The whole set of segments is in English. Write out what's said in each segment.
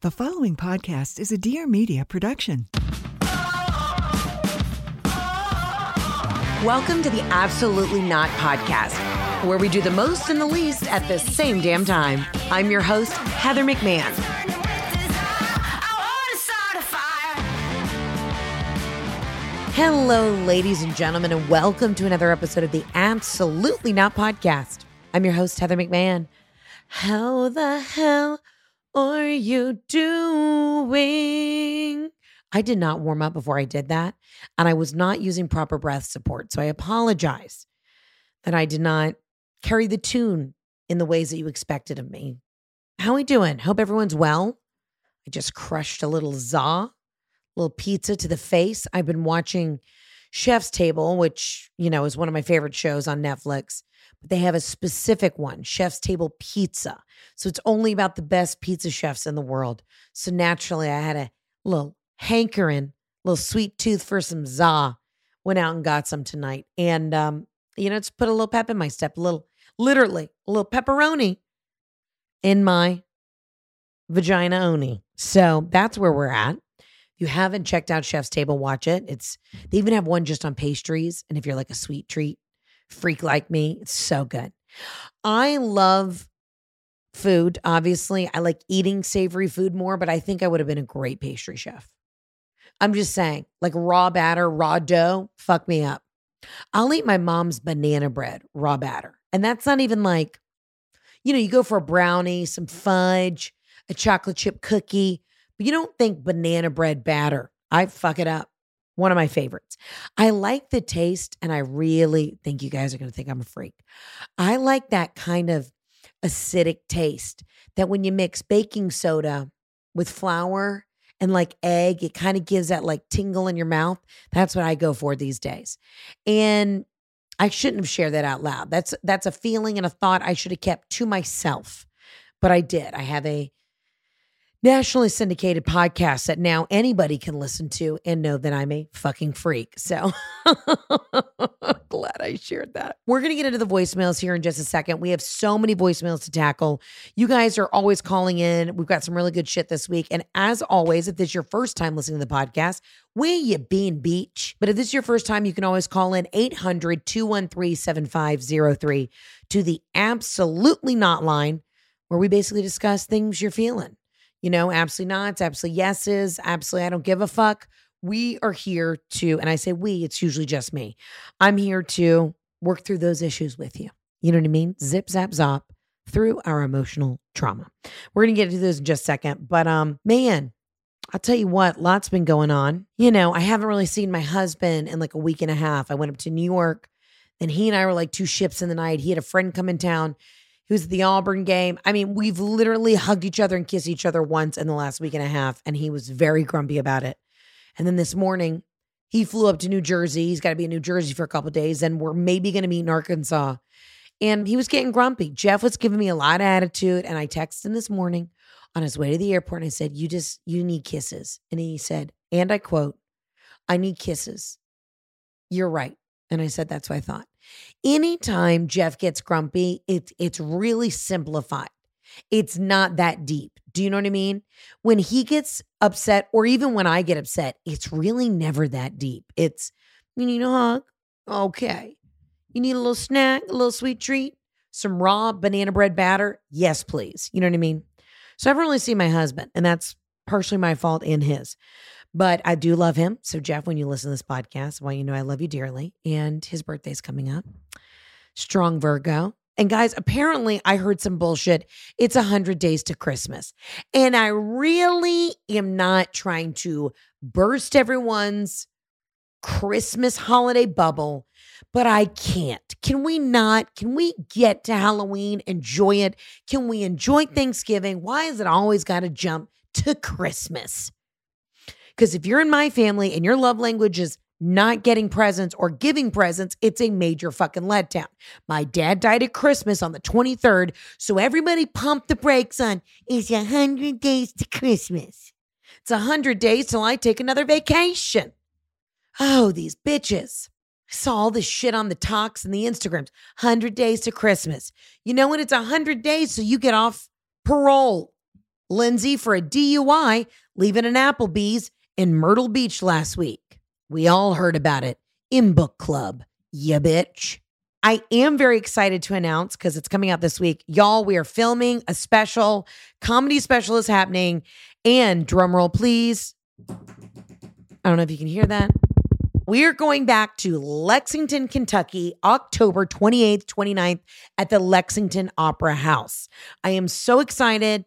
The following podcast is a Dear Media production. Welcome to the Absolutely Not Podcast, where we do the most and the least at the same damn time. I'm your host, Heather McMahon. Hello, ladies and gentlemen, and welcome to another episode of the Absolutely Not Podcast. I'm your host, Heather McMahon. How the hell are you doing? I did not warm up before I did that, and I was not using proper breath support. So I apologize that I did not carry the tune in the ways that you expected of me. How are we doing? Hope everyone's well. I just crushed a little za, little pizza to the face. I've been watching Chef's Table, which, you know, is one of my favorite shows on Netflix but they have a specific one, Chef's Table Pizza. So it's only about the best pizza chefs in the world. So naturally, I had a little hankering, little sweet tooth for some za. Went out and got some tonight. And, um, you know, it's put a little pep in my step, a little, literally, a little pepperoni in my vagina oni. So that's where we're at. You haven't checked out Chef's Table, watch it. It's they even have one just on pastries. And if you're like a sweet treat freak like me, it's so good. I love food, obviously. I like eating savory food more, but I think I would have been a great pastry chef. I'm just saying, like raw batter, raw dough, fuck me up. I'll eat my mom's banana bread, raw batter. And that's not even like, you know, you go for a brownie, some fudge, a chocolate chip cookie, but you don't think banana bread batter. I fuck it up. One of my favorites. I like the taste, and I really think you guys are going to think I'm a freak. I like that kind of acidic taste that when you mix baking soda with flour and like egg, it kind of gives that like tingle in your mouth. That's what I go for these days. And I shouldn't have shared that out loud. That's that's a feeling and a thought I should have kept to myself. But I did. I have a nationally syndicated podcast that now anybody can listen to and know that I'm a fucking freak. So glad I shared that. We're going to get into the voicemails here in just a second. We have so many voicemails to tackle. You guys are always calling in. We've got some really good shit this week. And as always, if this is your first time listening to the podcast, where you been, beach? But if this is your first time, you can always call in 800 213 7503 to the absolutely not line where we basically discuss things you're feeling you know, absolutely not, absolutely yeses, absolutely I don't give a fuck. We are here to, and I say we, it's usually just me. I'm here to work through those issues with you. You know what I mean? Zip, zap, zop through our emotional trauma. We're going to get into this in just a second. But um, man, I'll tell you what, lots been going on. You know, I haven't really seen my husband in like a week and a half. I went up to New York, and he and I were like two ships in the night. He had a friend come in town. Was at the Auburn game. I mean, we've literally hugged each other and kissed each other once in the last week and a half, and he was very grumpy about it. And then this morning, he flew up to New Jersey. He's got to be in New Jersey for a couple days, and we're maybe going to meet in Arkansas. And he was getting grumpy. Jeff was giving me a lot of attitude, and I texted him this morning on his way to the airport, and I said, "You just you need kisses." And he said, and I quote, "I need kisses." You're right. And I said, that's what I thought. Anytime Jeff gets grumpy, it's it's really simplified. It's not that deep. Do you know what I mean? When he gets upset, or even when I get upset, it's really never that deep. It's you need a hug. Okay. You need a little snack, a little sweet treat, some raw banana bread batter. Yes, please. You know what I mean? So I've really seen my husband, and that's partially my fault and his. But I do love him. So, Jeff, when you listen to this podcast, well, you know I love you dearly. And his birthday's coming up. Strong Virgo. And guys, apparently I heard some bullshit. It's 100 days to Christmas. And I really am not trying to burst everyone's Christmas holiday bubble, but I can't. Can we not? Can we get to Halloween, enjoy it? Can we enjoy Thanksgiving? Why is it always got to jump to Christmas? Because if you're in my family and your love language is not getting presents or giving presents, it's a major fucking letdown. My dad died at Christmas on the 23rd, so everybody pump the brakes on it's a hundred days to Christmas. It's a hundred days till I take another vacation. Oh, these bitches. I saw all this shit on the talks and the Instagrams. 100 days to Christmas. You know what? It's 100 days, so you get off parole. Lindsay for a DUI leaving an Applebee's in Myrtle Beach last week. We all heard about it in book club. Yeah, bitch. I am very excited to announce because it's coming out this week. Y'all, we are filming a special comedy special is happening. And drumroll, please. I don't know if you can hear that. We're going back to Lexington, Kentucky, October 28th, 29th at the Lexington Opera House. I am so excited.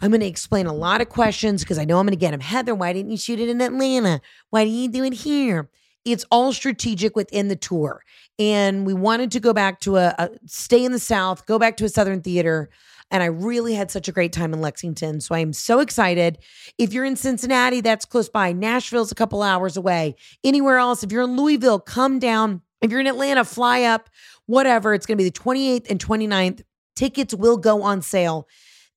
I'm going to explain a lot of questions because I know I'm going to get them. Heather, why didn't you shoot it in Atlanta? Why didn't you do it here? It's all strategic within the tour. And we wanted to go back to a, a stay in the South, go back to a Southern theater. And I really had such a great time in Lexington. So I am so excited. If you're in Cincinnati, that's close by. Nashville's a couple hours away. Anywhere else, if you're in Louisville, come down. If you're in Atlanta, fly up, whatever. It's going to be the 28th and 29th. Tickets will go on sale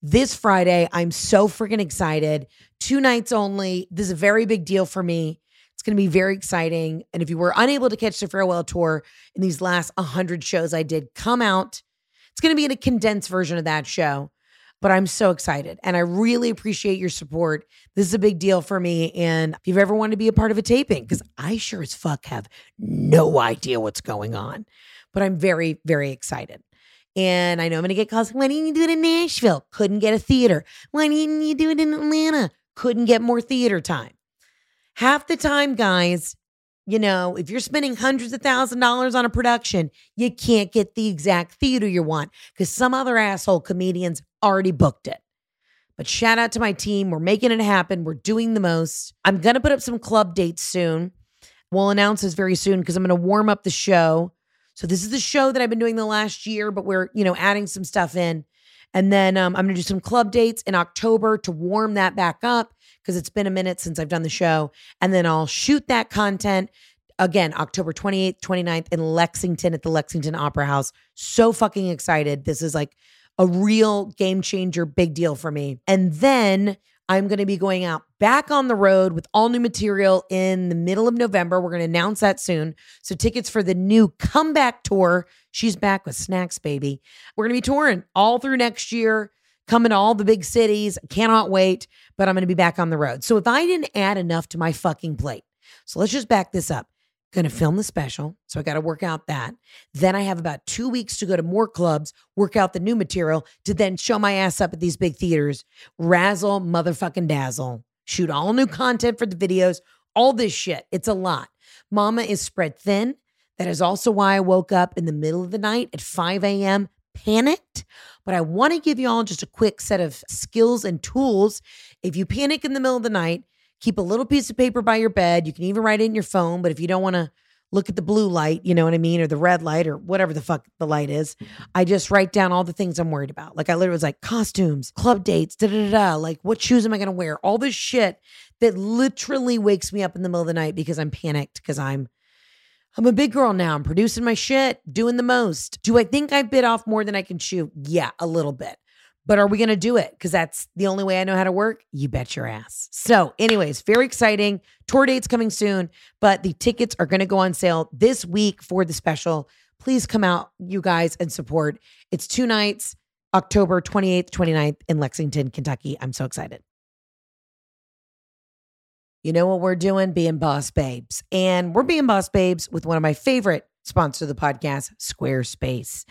this Friday. I'm so freaking excited. Two nights only. This is a very big deal for me. It's going to be very exciting. And if you were unable to catch the farewell tour in these last 100 shows I did, come out. It's going to be in a condensed version of that show, but I'm so excited and I really appreciate your support. This is a big deal for me. And if you've ever wanted to be a part of a taping, because I sure as fuck have no idea what's going on, but I'm very, very excited. And I know I'm going to get calls. Why didn't you do it in Nashville? Couldn't get a theater. Why didn't you do it in Atlanta? Couldn't get more theater time. Half the time, guys, you know, if you're spending hundreds of thousand dollars on a production, you can't get the exact theater you want because some other asshole comedians already booked it. But shout out to my team. We're making it happen. We're doing the most. I'm going to put up some club dates soon. We'll announce this very soon because I'm going to warm up the show. So this is the show that I've been doing the last year, but we're, you know, adding some stuff in. And then um, I'm going to do some club dates in October to warm that back up because it's been a minute since I've done the show. And then I'll shoot that content again, October 28th, 29th in Lexington at the Lexington Opera House. So fucking excited. This is like a real game changer, big deal for me. And then I'm going to be going out back on the road with all new material in the middle of November. We're going to announce that soon. So, tickets for the new comeback tour. She's back with Snacks, baby. We're going to be touring all through next year coming to all the big cities. Cannot wait, but I'm going to be back on the road. So if I didn't add enough to my fucking plate, so let's just back this up. Going to film the special. So I got to work out that. Then I have about two weeks to go to more clubs, work out the new material to then show my ass up at these big theaters, razzle, motherfucking dazzle, shoot all new content for the videos, all this shit. It's a lot. Mama is spread thin. That is also why I woke up in the middle of the night at 5 a.m panicked, but I want to give you all just a quick set of skills and tools. If you panic in the middle of the night, keep a little piece of paper by your bed. You can even write it in your phone, but if you don't want to look at the blue light, you know what I mean, or the red light, or whatever the fuck the light is. Mm-hmm. I just write down all the things I'm worried about. Like I literally was like costumes, club dates, da da da da. Like what shoes am I gonna wear? All this shit that literally wakes me up in the middle of the night because I'm panicked because I'm I'm a big girl now. I'm producing my shit, doing the most. Do I think I bit off more than I can chew? Yeah, a little bit. But are we going to do it? Because that's the only way I know how to work. You bet your ass. So, anyways, very exciting. Tour dates coming soon, but the tickets are going to go on sale this week for the special. Please come out, you guys, and support. It's two nights, October 28th, 29th in Lexington, Kentucky. I'm so excited. You know what we're doing? Being boss babes. And we're being boss babes with one of my favorite sponsor the podcast, Squarespace.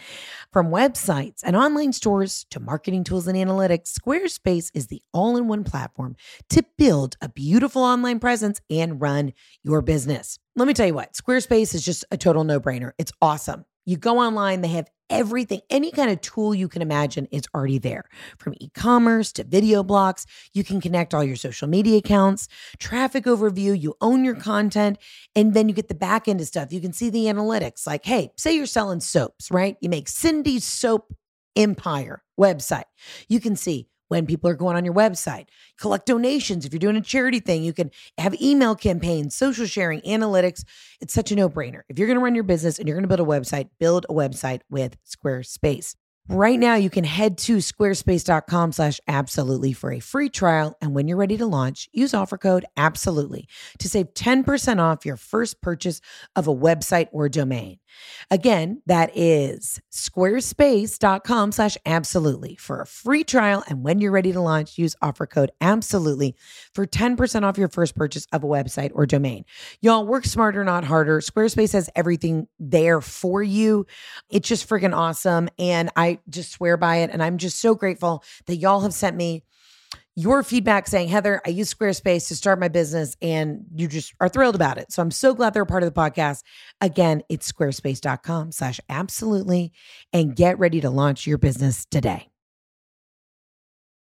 From websites and online stores to marketing tools and analytics, Squarespace is the all in one platform to build a beautiful online presence and run your business. Let me tell you what, Squarespace is just a total no brainer. It's awesome. You go online, they have everything, any kind of tool you can imagine is already there. From e commerce to video blocks, you can connect all your social media accounts, traffic overview, you own your content, and then you get the back end of stuff. You can see the analytics like, hey, say you're selling soaps, right? You make Cindy's Soap Empire website. You can see when people are going on your website. Collect donations. If you're doing a charity thing, you can have email campaigns, social sharing, analytics. It's such a no brainer. If you're going to run your business and you're going to build a website, build a website with Squarespace. Right now, you can head to squarespace.com slash absolutely for a free trial. And when you're ready to launch, use offer code absolutely to save 10% off your first purchase of a website or domain. Again, that is squarespace.com slash absolutely for a free trial. And when you're ready to launch, use offer code absolutely for 10% off your first purchase of a website or domain. Y'all work smarter, not harder. Squarespace has everything there for you. It's just freaking awesome. And I just swear by it. And I'm just so grateful that y'all have sent me your feedback saying, Heather, I use Squarespace to start my business and you just are thrilled about it. So I'm so glad they're a part of the podcast. Again, it's squarespace.com slash absolutely and get ready to launch your business today.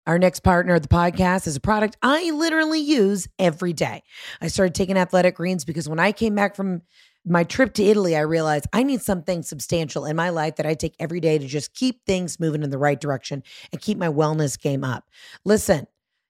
Our next partner of the podcast is a product I literally use every day. I started taking athletic greens because when I came back from my trip to Italy, I realized I need something substantial in my life that I take every day to just keep things moving in the right direction and keep my wellness game up. Listen,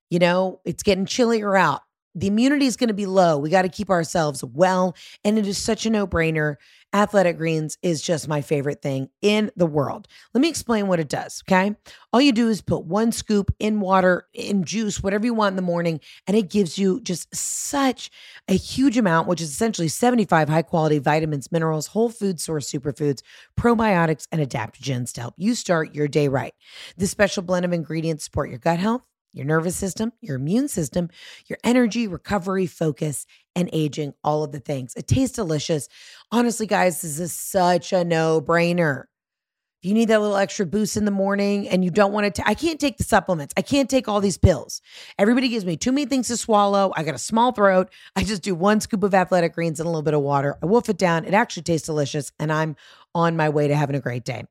you know, it's getting chillier out. The immunity is going to be low. We got to keep ourselves well. And it is such a no brainer. Athletic Greens is just my favorite thing in the world. Let me explain what it does. Okay. All you do is put one scoop in water, in juice, whatever you want in the morning, and it gives you just such a huge amount, which is essentially 75 high quality vitamins, minerals, whole food source superfoods, probiotics, and adaptogens to help you start your day right. This special blend of ingredients support your gut health your nervous system, your immune system, your energy, recovery, focus, and aging, all of the things. It tastes delicious. Honestly, guys, this is such a no brainer. If you need that little extra boost in the morning and you don't want to, I can't take the supplements. I can't take all these pills. Everybody gives me too many things to swallow. I got a small throat. I just do one scoop of athletic greens and a little bit of water. I wolf it down. It actually tastes delicious. And I'm on my way to having a great day.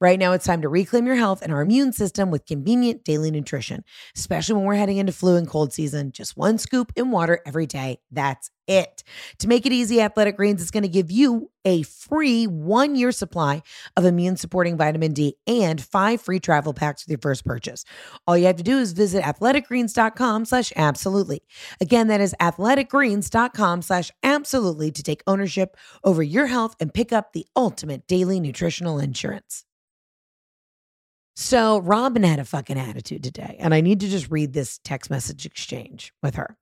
Right now, it's time to reclaim your health and our immune system with convenient daily nutrition, especially when we're heading into flu and cold season. Just one scoop in water every day. That's it. To make it easy, Athletic Greens is going to give you a free one year supply of immune supporting vitamin D and five free travel packs with your first purchase. All you have to do is visit athleticgreens.com slash absolutely. Again, that is athleticgreens.com slash absolutely to take ownership over your health and pick up the ultimate daily nutritional insurance. So Robin had a fucking attitude today, and I need to just read this text message exchange with her.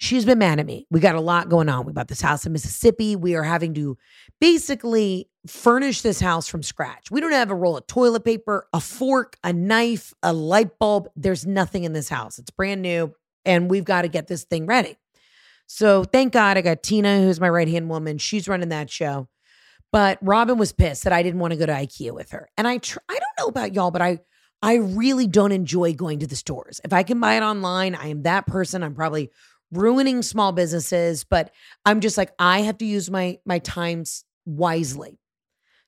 She's been mad at me. We got a lot going on. We bought this house in Mississippi. We are having to basically furnish this house from scratch. We don't have a roll of toilet paper, a fork, a knife, a light bulb. There's nothing in this house. It's brand new, and we've got to get this thing ready. So thank God I got Tina, who's my right hand woman. She's running that show. But Robin was pissed that I didn't want to go to IKEA with her. And I tr- I don't know about y'all, but I I really don't enjoy going to the stores. If I can buy it online, I am that person. I'm probably ruining small businesses, but I'm just like I have to use my my times wisely.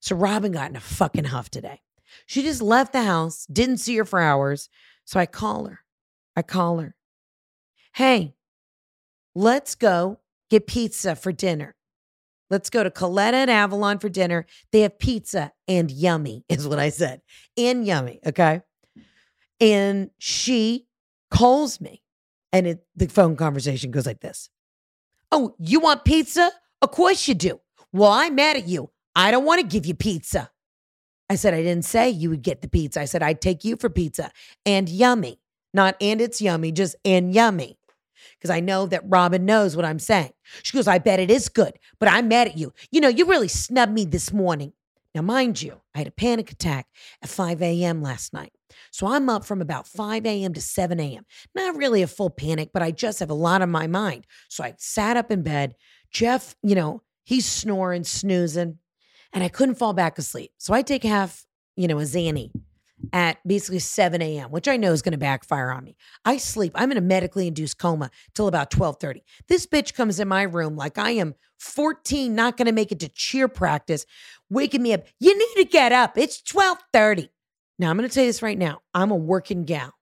So Robin got in a fucking huff today. She just left the house, didn't see her for hours. So I call her. I call her. Hey, let's go get pizza for dinner. Let's go to Colletta and Avalon for dinner. They have pizza and yummy, is what I said. And yummy. Okay. And she calls me, and it, the phone conversation goes like this Oh, you want pizza? Of course you do. Well, I'm mad at you. I don't want to give you pizza. I said, I didn't say you would get the pizza. I said, I'd take you for pizza and yummy, not and it's yummy, just and yummy because I know that Robin knows what I'm saying. She goes, I bet it is good, but I'm mad at you. You know, you really snubbed me this morning. Now, mind you, I had a panic attack at 5 a.m. last night. So I'm up from about 5 a.m. to 7 a.m. Not really a full panic, but I just have a lot on my mind. So I sat up in bed. Jeff, you know, he's snoring, snoozing. and I couldn't fall back asleep. So I take half, you know, a Zanny at basically 7 a.m., which I know is going to backfire on me. I sleep. I'm in a medically induced coma till about 12:30. This bitch comes in my room like I am 14, not going to make it to cheer practice, waking me up. You need to get up. It's 12:30. Now I'm going to tell you this right now. I'm a working gal.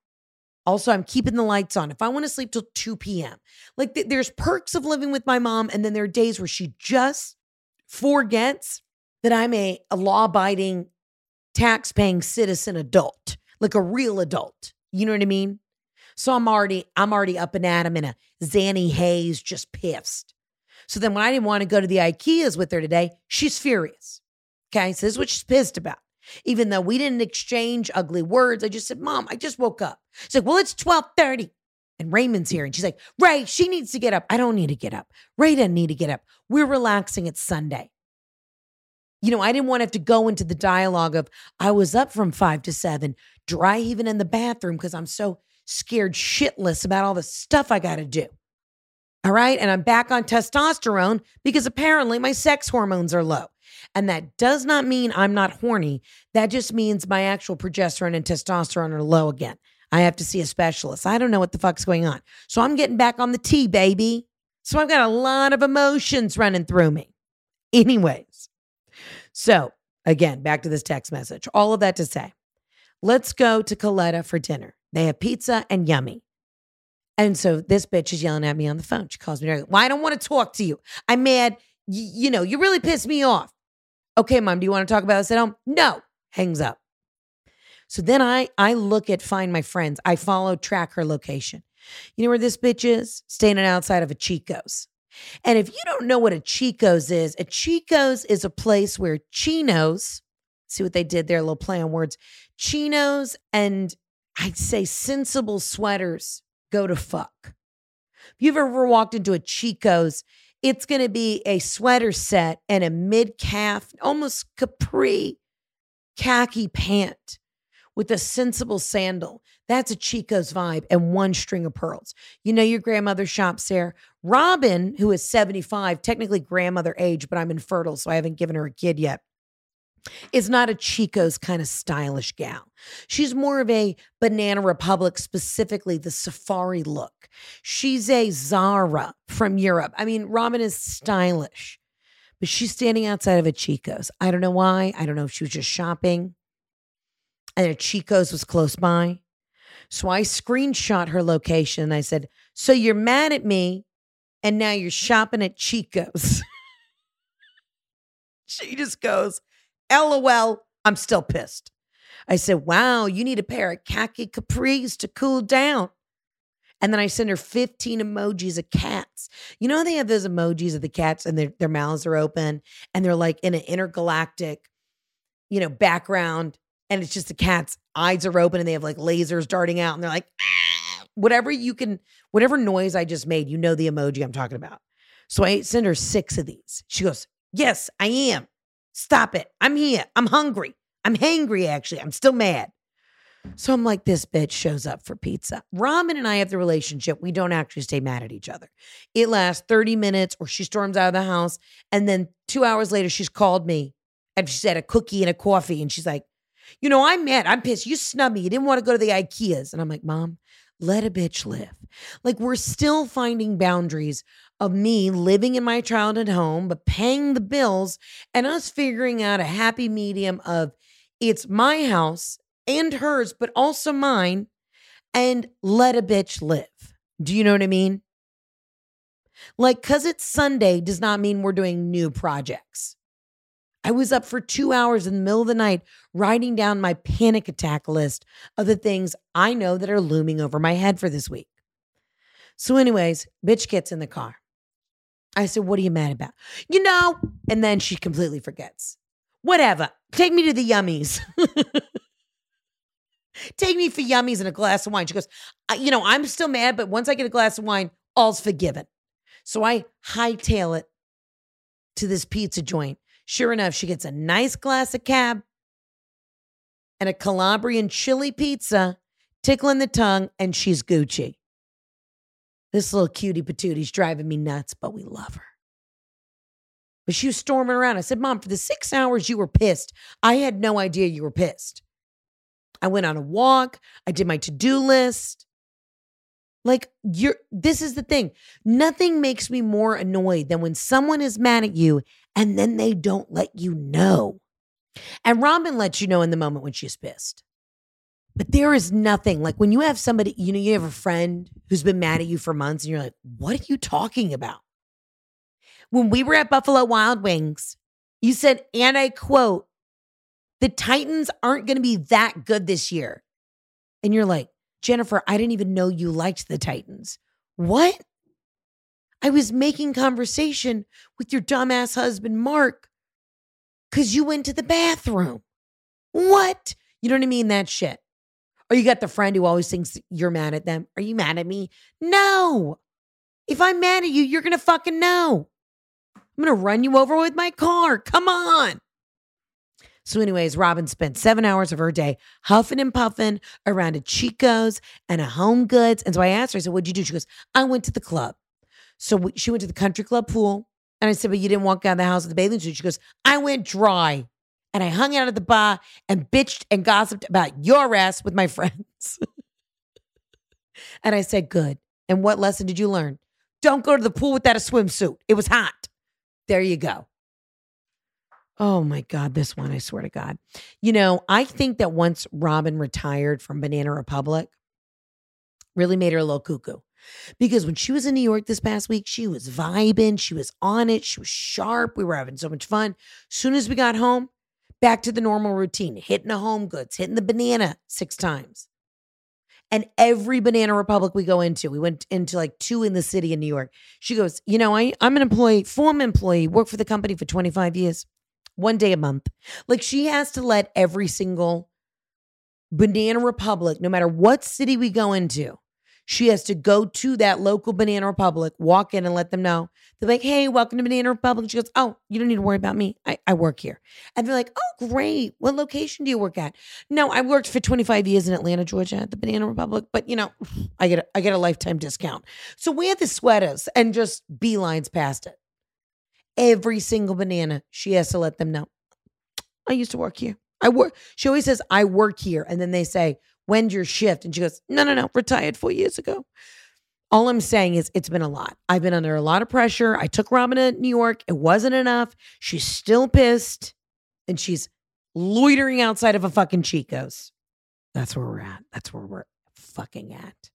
Also, I'm keeping the lights on. If I want to sleep till 2 p.m., like th- there's perks of living with my mom, and then there are days where she just forgets that I'm a, a law abiding, tax paying citizen adult, like a real adult. You know what I mean? So I'm already, I'm already up and at him in a Zanny haze, just pissed. So then when I didn't want to go to the IKEAs with her today, she's furious. Okay. So this is what she's pissed about. Even though we didn't exchange ugly words, I just said, Mom, I just woke up. She's like, Well, it's 1230. And Raymond's here. And she's like, Ray, she needs to get up. I don't need to get up. Ray doesn't need to get up. We're relaxing. It's Sunday. You know, I didn't want to have to go into the dialogue of I was up from five to seven, dry even in the bathroom because I'm so scared shitless about all the stuff I got to do. All right. And I'm back on testosterone because apparently my sex hormones are low. And that does not mean I'm not horny. That just means my actual progesterone and testosterone are low again. I have to see a specialist. I don't know what the fuck's going on. So I'm getting back on the T, baby. So I've got a lot of emotions running through me. Anyways, so again, back to this text message. All of that to say, let's go to Colletta for dinner. They have pizza and yummy. And so this bitch is yelling at me on the phone. She calls me. Well, I don't want to talk to you. I'm mad. Y- you know, you really pissed me off. Okay, mom, do you want to talk about this at home? No. Hangs up. So then I I look at find my friends. I follow track her location. You know where this bitch is? Standing outside of a Chico's. And if you don't know what a Chico's is, a Chico's is a place where chinos, see what they did there, a little play on words, chinos and I'd say sensible sweaters go to fuck. If you've ever walked into a Chico's, it's going to be a sweater set and a mid calf, almost capri khaki pant with a sensible sandal. That's a Chico's vibe and one string of pearls. You know, your grandmother shops there. Robin, who is 75, technically grandmother age, but I'm infertile, so I haven't given her a kid yet is not a Chico's kind of stylish gal. She's more of a Banana Republic, specifically the safari look. She's a Zara from Europe. I mean, Robin is stylish, but she's standing outside of a Chico's. I don't know why. I don't know if she was just shopping and a Chico's was close by. So I screenshot her location and I said, So you're mad at me and now you're shopping at Chico's. she just goes, LOL, I'm still pissed. I said, Wow, you need a pair of khaki capris to cool down. And then I send her 15 emojis of cats. You know, they have those emojis of the cats and their, their mouths are open and they're like in an intergalactic, you know, background. And it's just the cat's eyes are open and they have like lasers darting out and they're like, ah. whatever you can, whatever noise I just made, you know the emoji I'm talking about. So I send her six of these. She goes, Yes, I am. Stop it. I'm here. I'm hungry. I'm hangry, actually. I'm still mad. So I'm like, this bitch shows up for pizza. Robin and I have the relationship. We don't actually stay mad at each other. It lasts 30 minutes or she storms out of the house. And then two hours later, she's called me and she said a cookie and a coffee. And she's like, you know, I'm mad. I'm pissed. You snubbed me. You didn't want to go to the IKEAs. And I'm like, Mom, let a bitch live. Like we're still finding boundaries of me living in my childhood home, but paying the bills and us figuring out a happy medium of it's my house and hers, but also mine, and let a bitch live. Do you know what I mean? Like, because it's Sunday does not mean we're doing new projects. I was up for two hours in the middle of the night writing down my panic attack list of the things I know that are looming over my head for this week. So, anyways, bitch gets in the car. I said, What are you mad about? You know, and then she completely forgets. Whatever. Take me to the yummies. Take me for yummies and a glass of wine. She goes, You know, I'm still mad, but once I get a glass of wine, all's forgiven. So I hightail it to this pizza joint. Sure enough, she gets a nice glass of cab and a Calabrian chili pizza, tickling the tongue, and she's Gucci. This little cutie patoonie's driving me nuts, but we love her. But she was storming around. I said, Mom, for the six hours you were pissed, I had no idea you were pissed. I went on a walk. I did my to do list. Like you're this is the thing. Nothing makes me more annoyed than when someone is mad at you and then they don't let you know. And Robin lets you know in the moment when she's pissed. But there is nothing like when you have somebody, you know, you have a friend who's been mad at you for months and you're like, what are you talking about? When we were at Buffalo Wild Wings, you said, and I quote, the Titans aren't going to be that good this year. And you're like, Jennifer, I didn't even know you liked the Titans. What? I was making conversation with your dumbass husband, Mark, because you went to the bathroom. What? You know what I mean? That shit. Or you got the friend who always thinks you're mad at them. Are you mad at me? No. If I'm mad at you, you're going to fucking know. I'm going to run you over with my car. Come on. So, anyways, Robin spent seven hours of her day huffing and puffing around a Chico's and a Home Goods. And so I asked her, I said, What'd you do? She goes, I went to the club. So we, she went to the country club pool. And I said, But you didn't walk out of the house with the bathing suit. She goes, I went dry. And I hung out at the bar and bitched and gossiped about your ass with my friends. and I said, Good. And what lesson did you learn? Don't go to the pool without a swimsuit. It was hot. There you go. Oh my God, this one, I swear to God. You know, I think that once Robin retired from Banana Republic, really made her a little cuckoo. Because when she was in New York this past week, she was vibing, she was on it, she was sharp. We were having so much fun. Soon as we got home, back to the normal routine, hitting the home goods, hitting the banana six times. And every Banana Republic we go into, we went into like two in the city in New York. She goes, You know, I, I'm an employee, former employee, worked for the company for 25 years one day a month. Like she has to let every single Banana Republic, no matter what city we go into, she has to go to that local Banana Republic, walk in and let them know. They're like, hey, welcome to Banana Republic. She goes, oh, you don't need to worry about me. I, I work here. And they're like, oh, great. What location do you work at? No, I worked for 25 years in Atlanta, Georgia at the Banana Republic, but you know, I get a, I get a lifetime discount. So we had the sweaters and just beelines past it every single banana, she has to let them know. I used to work here. I work. She always says, I work here. And then they say, When's your shift? And she goes, No, no, no, retired four years ago. All I'm saying is it's been a lot. I've been under a lot of pressure. I took Robin to New York. It wasn't enough. She's still pissed and she's loitering outside of a fucking Chico's. That's where we're at. That's where we're fucking at.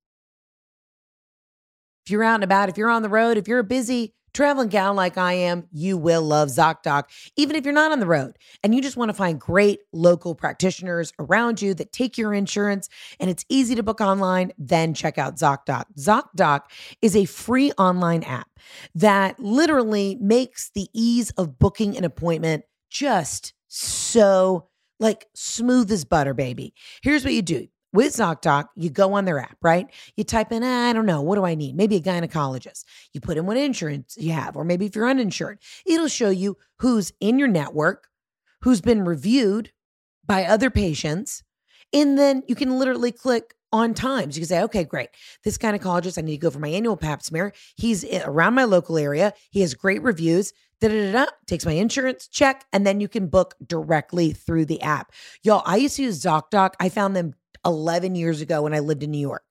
If you're out and about, if you're on the road, if you're busy, traveling gal like I am, you will love ZocDoc, even if you're not on the road and you just want to find great local practitioners around you that take your insurance and it's easy to book online, then check out ZocDoc. ZocDoc is a free online app that literally makes the ease of booking an appointment just so like smooth as butter, baby. Here's what you do with ZocDoc, you go on their app, right? You type in, ah, I don't know, what do I need? Maybe a gynecologist. You put in what insurance you have, or maybe if you're uninsured, it'll show you who's in your network, who's been reviewed by other patients. And then you can literally click on times. You can say, okay, great. This gynecologist, I need to go for my annual pap smear. He's around my local area. He has great reviews. Da, da, da, da, takes my insurance check, and then you can book directly through the app. Y'all, I used to use ZocDoc. I found them 11 years ago when I lived in New York.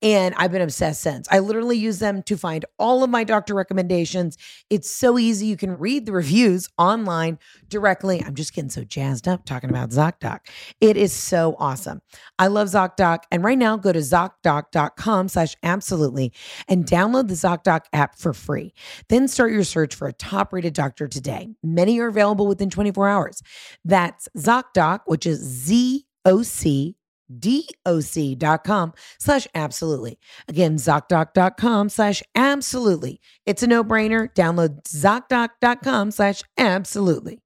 And I've been obsessed since. I literally use them to find all of my doctor recommendations. It's so easy. You can read the reviews online directly. I'm just getting so jazzed up talking about ZocDoc. It is so awesome. I love ZocDoc. And right now, go to ZocDoc.com slash absolutely and download the ZocDoc app for free. Then start your search for a top rated doctor today. Many are available within 24 hours. That's ZocDoc, which is Z O C doc.com slash absolutely. Again, ZocDoc.com slash absolutely. It's a no brainer. Download ZocDoc.com slash absolutely.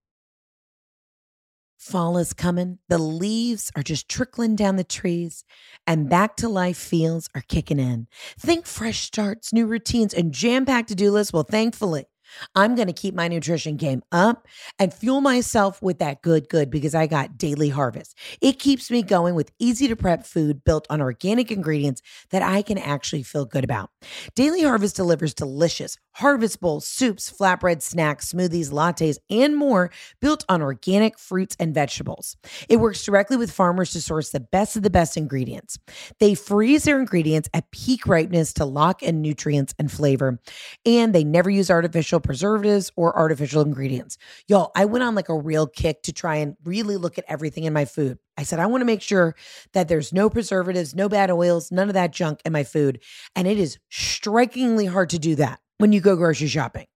Fall is coming. The leaves are just trickling down the trees, and back to life feels are kicking in. Think fresh starts, new routines, and jam packed to do lists. Well, thankfully, I'm going to keep my nutrition game up and fuel myself with that good, good because I got Daily Harvest. It keeps me going with easy to prep food built on organic ingredients that I can actually feel good about. Daily Harvest delivers delicious harvest bowls, soups, flatbread snacks, smoothies, lattes, and more built on organic fruits and vegetables. It works directly with farmers to source the best of the best ingredients. They freeze their ingredients at peak ripeness to lock in nutrients and flavor, and they never use artificial preservatives or artificial ingredients. Y'all, I went on like a real kick to try and really look at everything in my food. I said, I want to make sure that there's no preservatives, no bad oils, none of that junk in my food. And it is strikingly hard to do that when you go grocery shopping.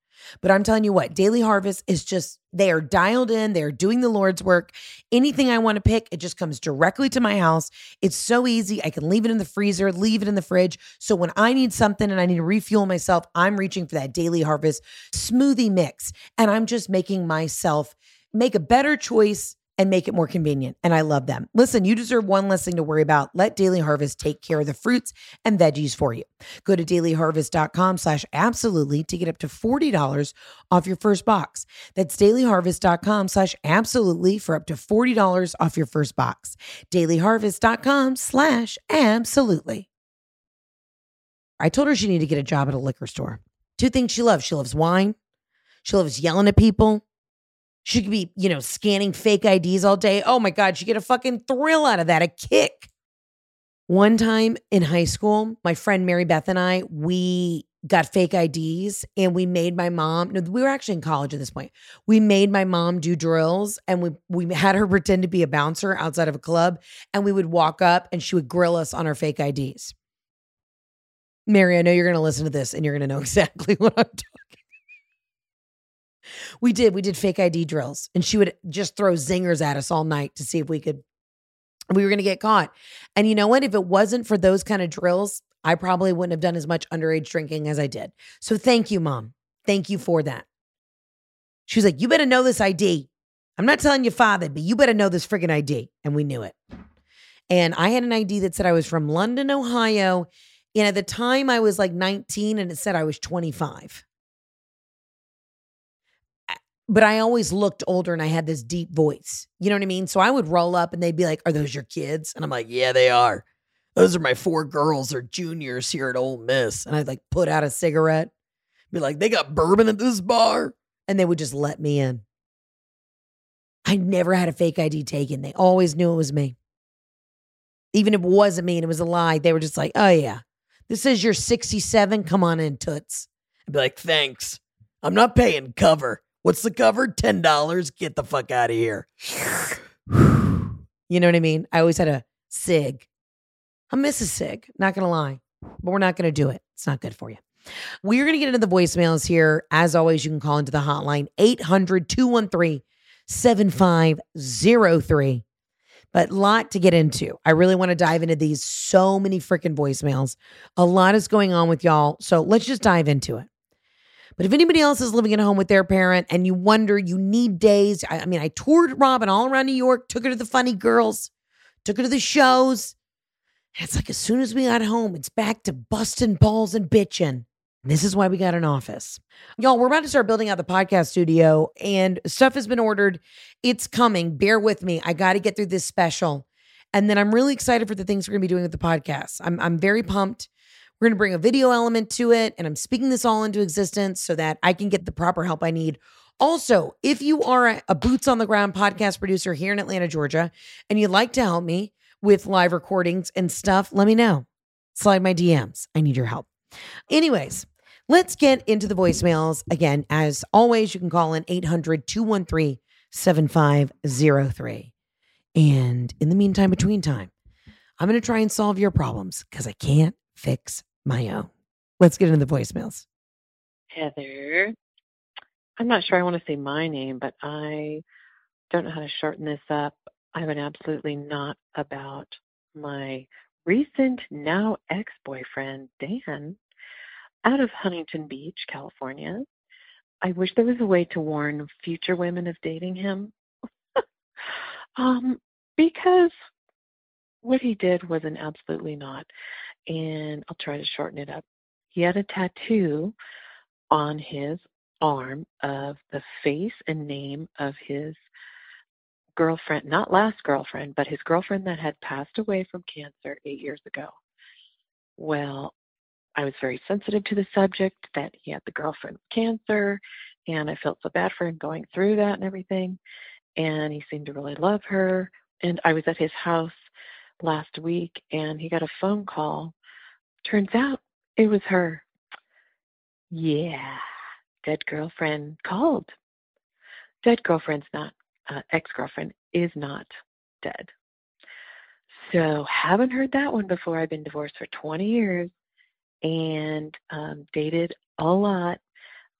But I'm telling you what, Daily Harvest is just, they are dialed in, they're doing the Lord's work. Anything I want to pick, it just comes directly to my house. It's so easy. I can leave it in the freezer, leave it in the fridge. So when I need something and I need to refuel myself, I'm reaching for that Daily Harvest smoothie mix. And I'm just making myself make a better choice and make it more convenient. And I love them. Listen, you deserve one less thing to worry about. Let Daily Harvest take care of the fruits and veggies for you. Go to dailyharvest.com slash absolutely to get up to $40 off your first box. That's dailyharvest.com slash absolutely for up to $40 off your first box. dailyharvest.com slash absolutely. I told her she needed to get a job at a liquor store. Two things she loves. She loves wine. She loves yelling at people. She could be, you know, scanning fake IDs all day. Oh my God, she get a fucking thrill out of that, a kick. One time in high school, my friend Mary Beth and I, we got fake IDs and we made my mom, no, we were actually in college at this point. We made my mom do drills and we we had her pretend to be a bouncer outside of a club and we would walk up and she would grill us on our fake IDs. Mary, I know you're going to listen to this and you're going to know exactly what I'm talking we did. We did fake ID drills, and she would just throw zingers at us all night to see if we could. We were going to get caught. And you know what? If it wasn't for those kind of drills, I probably wouldn't have done as much underage drinking as I did. So thank you, mom. Thank you for that. She was like, You better know this ID. I'm not telling your father, but you better know this freaking ID. And we knew it. And I had an ID that said I was from London, Ohio. And at the time, I was like 19 and it said I was 25 but I always looked older and I had this deep voice. You know what I mean? So I would roll up and they'd be like, Are those your kids? And I'm like, Yeah, they are. Those are my four girls. They're juniors here at Ole Miss. And I'd like put out a cigarette, be like, They got bourbon at this bar. And they would just let me in. I never had a fake ID taken. They always knew it was me. Even if it wasn't me and it was a lie, they were just like, Oh, yeah, this is your 67. Come on in, Toots. I'd be like, Thanks. I'm not paying cover. What's the cover? $10. Get the fuck out of here. you know what I mean? I always had a SIG. I miss a SIG, not going to lie, but we're not going to do it. It's not good for you. We're going to get into the voicemails here. As always, you can call into the hotline 800 213 7503. But lot to get into. I really want to dive into these. So many freaking voicemails. A lot is going on with y'all. So let's just dive into it. But if anybody else is living at home with their parent and you wonder, you need days. I, I mean, I toured Robin all around New York, took her to the funny girls, took her to the shows. And it's like as soon as we got home, it's back to busting balls and bitching. This is why we got an office. Y'all, we're about to start building out the podcast studio and stuff has been ordered. It's coming. Bear with me. I got to get through this special. And then I'm really excited for the things we're going to be doing with the podcast. I'm, I'm very pumped. We're going to bring a video element to it. And I'm speaking this all into existence so that I can get the proper help I need. Also, if you are a, boots on the ground podcast producer here in Atlanta, Georgia, and you'd like to help me with live recordings and stuff, let me know. Slide my DMs. I need your help. Anyways, let's get into the voicemails. Again, as always, you can call in 800 213 7503. And in the meantime, between time, I'm going to try and solve your problems because I can't fix my own. Let's get into the voicemails. Heather. I'm not sure I want to say my name, but I don't know how to shorten this up. I an absolutely not about my recent now ex boyfriend, Dan, out of Huntington Beach, California. I wish there was a way to warn future women of dating him. um, because what he did was an absolutely not and I'll try to shorten it up. He had a tattoo on his arm of the face and name of his girlfriend, not last girlfriend, but his girlfriend that had passed away from cancer eight years ago. Well, I was very sensitive to the subject that he had the girlfriend with cancer, and I felt so bad for him going through that and everything. And he seemed to really love her. And I was at his house last week, and he got a phone call. Turns out it was her. Yeah, dead girlfriend called. Dead girlfriend's not, uh, ex girlfriend is not dead. So, haven't heard that one before. I've been divorced for 20 years and um, dated a lot.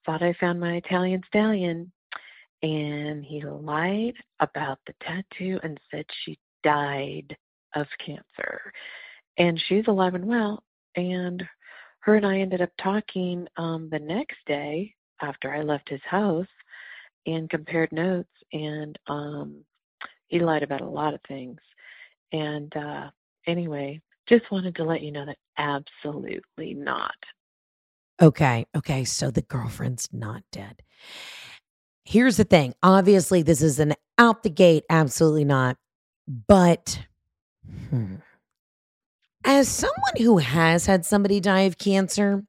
Thought I found my Italian stallion, and he lied about the tattoo and said she died of cancer. And she's alive and well. And her and I ended up talking um, the next day after I left his house and compared notes. And um, he lied about a lot of things. And uh, anyway, just wanted to let you know that absolutely not. Okay. Okay. So the girlfriend's not dead. Here's the thing. Obviously, this is an out the gate, absolutely not. But hmm, as someone who has had somebody die of cancer,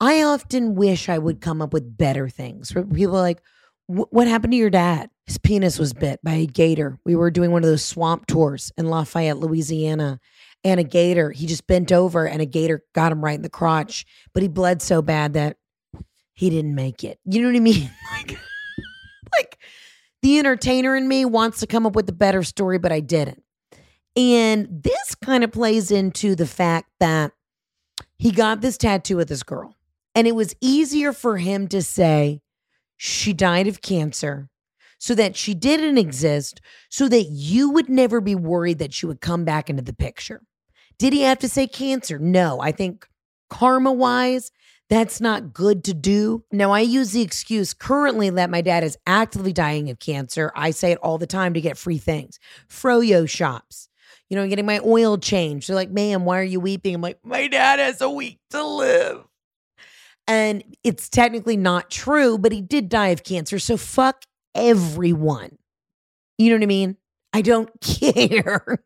I often wish I would come up with better things. People are like, what happened to your dad? His penis was bit by a gator. We were doing one of those swamp tours in Lafayette, Louisiana. And a gator, he just bent over and a gator got him right in the crotch. But he bled so bad that he didn't make it. You know what I mean? like, like the entertainer in me wants to come up with a better story, but I didn't. And this kind of plays into the fact that he got this tattoo with this girl. And it was easier for him to say she died of cancer so that she didn't exist, so that you would never be worried that she would come back into the picture. Did he have to say cancer? No. I think karma wise, that's not good to do. Now, I use the excuse currently that my dad is actively dying of cancer. I say it all the time to get free things. Froyo shops, you know, I'm getting my oil changed. They're like, ma'am, why are you weeping? I'm like, my dad has a week to live. And it's technically not true, but he did die of cancer. So fuck everyone. You know what I mean? I don't care.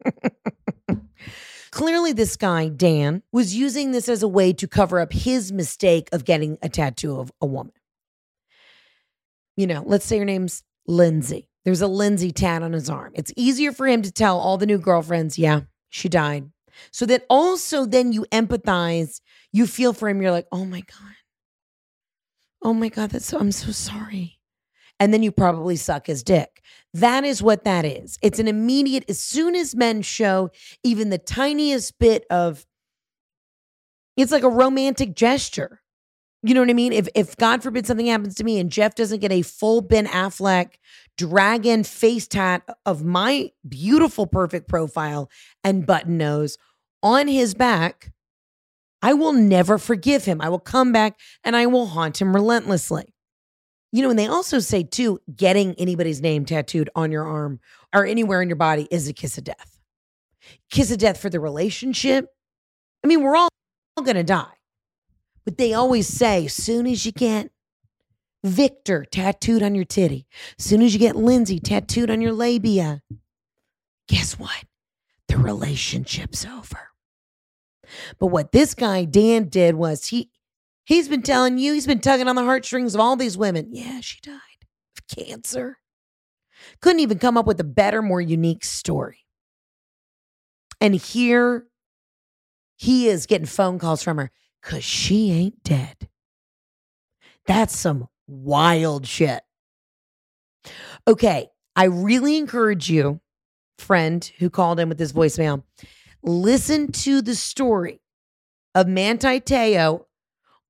Clearly, this guy, Dan, was using this as a way to cover up his mistake of getting a tattoo of a woman. You know, let's say her name's Lindsay. There's a Lindsay tat on his arm. It's easier for him to tell all the new girlfriends, yeah, she died. So that also then you empathize, you feel for him. You're like, oh my God. Oh my God, that's so, I'm so sorry. And then you probably suck his dick. That is what that is. It's an immediate, as soon as men show even the tiniest bit of, it's like a romantic gesture. You know what I mean? If if God forbid something happens to me and Jeff doesn't get a full Ben Affleck dragon face tat of my beautiful perfect profile and button nose on his back, I will never forgive him. I will come back and I will haunt him relentlessly. You know, and they also say too, getting anybody's name tattooed on your arm or anywhere in your body is a kiss of death. Kiss of death for the relationship. I mean, we're all all going to die. But they always say, soon as you get Victor tattooed on your titty, As soon as you get Lindsay tattooed on your labia, guess what? The relationship's over. But what this guy Dan did was he He's been telling you, he's been tugging on the heartstrings of all these women. Yeah, she died of cancer. Couldn't even come up with a better, more unique story. And here he is getting phone calls from her because she ain't dead. That's some wild shit. Okay, I really encourage you, friend who called in with this voicemail, listen to the story of Manti Te'o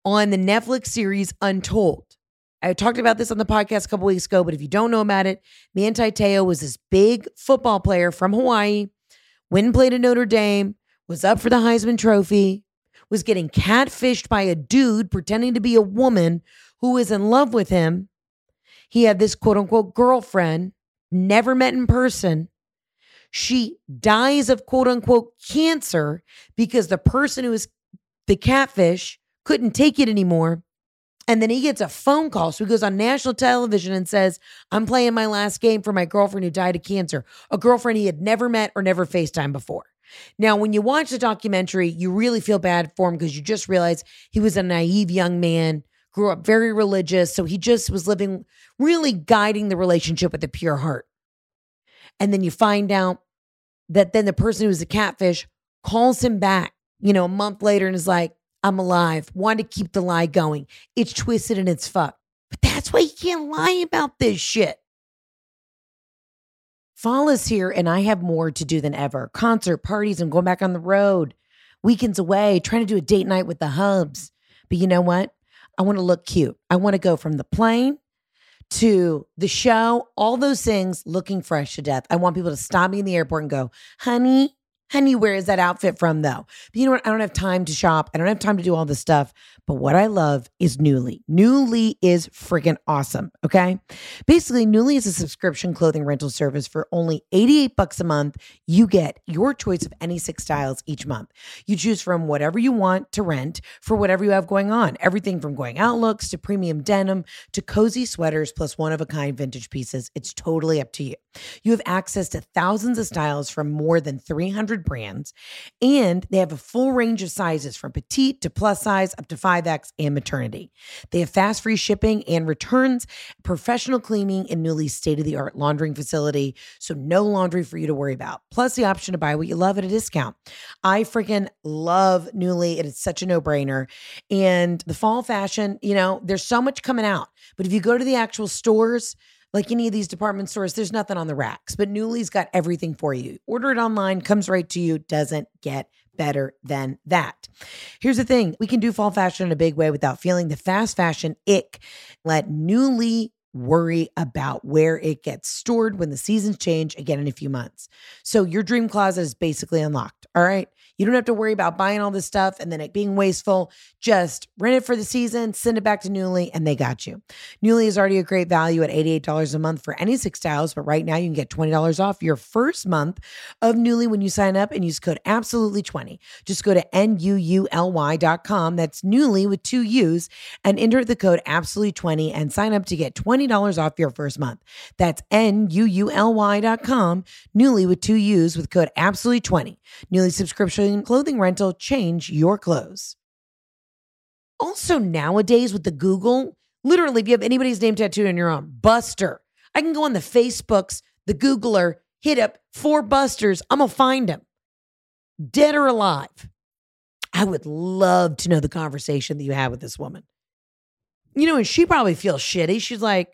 on the Netflix series Untold. I talked about this on the podcast a couple weeks ago, but if you don't know about it, Manti Te'o was this big football player from Hawaii, went and played at Notre Dame, was up for the Heisman Trophy, was getting catfished by a dude pretending to be a woman who was in love with him. He had this quote unquote girlfriend, never met in person. She dies of quote unquote cancer because the person who is the catfish couldn't take it anymore And then he gets a phone call. So he goes on national television and says, I'm playing my last game for my girlfriend who died of cancer, a girlfriend he had never met or never FaceTime before. Now, when you watch the documentary, you really feel bad for him because you just realize he was a naive young man, grew up very religious. So he just was living, really guiding the relationship with a pure heart. And then you find out that then the person who was a catfish calls him back, you know, a month later and is like, I'm alive. Want to keep the lie going. It's twisted and it's fucked. But that's why you can't lie about this shit. Fall is here and I have more to do than ever. Concert, parties, and going back on the road. Weekends away, trying to do a date night with the hubs. But you know what? I want to look cute. I want to go from the plane to the show, all those things looking fresh to death. I want people to stop me in the airport and go, honey, honey, where is that outfit from though? But you know what? I don't have time to shop. I don't have time to do all this stuff. But what I love is Nuuly Nuuly is freaking awesome. Okay. Basically, Nuuly is a subscription clothing rental service for only 88 bucks a month. You get your choice of any six styles each month. You choose from whatever you want to rent for whatever you have going on. Everything from going out looks to premium denim to cozy sweaters plus one of a kind vintage pieces. It's totally up to you. You have access to thousands of styles from more than 300 brands, and they have a full range of sizes from petite to plus size up to 5X and maternity. They have fast free shipping and returns, professional cleaning, and Nuuly state of the art laundering facility. So, no laundry for you to worry about. Plus, the option to buy what you love at a discount. I freaking love Nuuly. It is such a no brainer. And the fall fashion, you know, there's so much coming out. But if you go to the actual stores, like any of these department stores, there's nothing on the racks, but Nuuly's got everything for you. Order it online, comes right to you, doesn't get better than that. Here's the thing we can do fall fashion in a big way without feeling the fast fashion ick. Let Nuuly worry about where it gets stored when the seasons change again in a few months. So your dream closet is basically unlocked. All right. You don't have to worry about buying all this stuff and then it being wasteful. Just rent it for the season, send it back to Nuuly, and they got you. Nuuly is already a great value at $88 a month for any six styles, but right now you can get $20 off your first month of Nuuly when you sign up and use code absolutely20. Just go to N-U-U-L-Y.com. That's Nuuly with two U's and enter the code absolutely20 and sign up to get $20 off your first month. That's N-U-U-L-Y dot com, Nuuly with two U's with code absolutely20. Nuuly subscription clothing rental, change your clothes. Also, nowadays with the Google, literally, if you have anybody's name tattooed on your arm, Buster, I can go on the Facebooks, the Googler, hit up four Busters. I'm going to find him, dead or alive. I would love to know the conversation that you had with this woman. You know, and she probably feels shitty. She's like,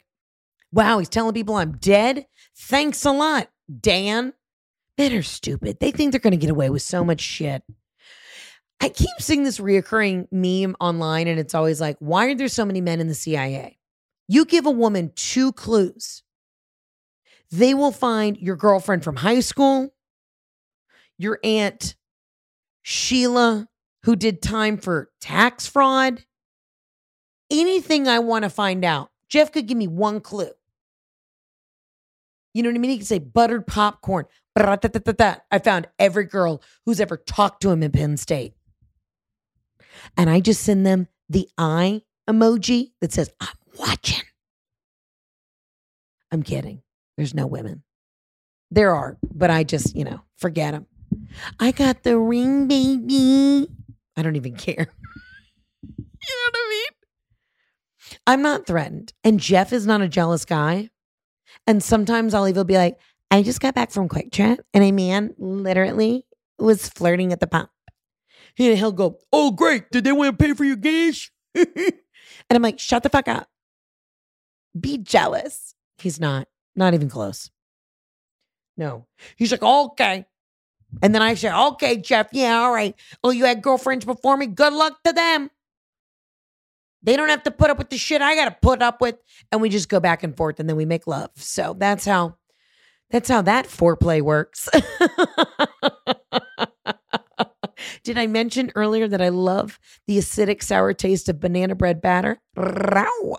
wow, he's telling people I'm dead. Thanks a lot, Dan. Men are stupid. They think they're going to get away with so much shit. I keep seeing this reoccurring meme online, and it's always like, why are there so many men in the CIA? You give a woman two clues. They will find your girlfriend from high school, your aunt Sheila, who did time for tax fraud. Anything I want to find out, Jeff could give me one clue. You know what I mean? He could say buttered popcorn. I found every girl who's ever talked to him in Penn State. And I just send them the eye emoji that says, I'm watching. I'm kidding. There's no women. There are, but I just, you know, forget them. I got the ring, baby. I don't even care. you know what I mean? I'm not threatened. And Jeff is not a jealous guy. And sometimes I'll even be like, I just got back from QuikTrip and a man literally was flirting at the pump. And he'll go, Oh, great. Did they want to pay for your gas? and I'm like, Shut the fuck up. Be jealous. He's not, not even close. No. He's like, Okay. And then I say, Okay, Jeff. Yeah, all right. Oh, you had girlfriends before me. Good luck to them. They don't have to put up with the shit I got to put up with. And we just go back and forth and then we make love. So that's how that's how that foreplay works. Did I mention earlier that I love the acidic sour taste of banana bread batter?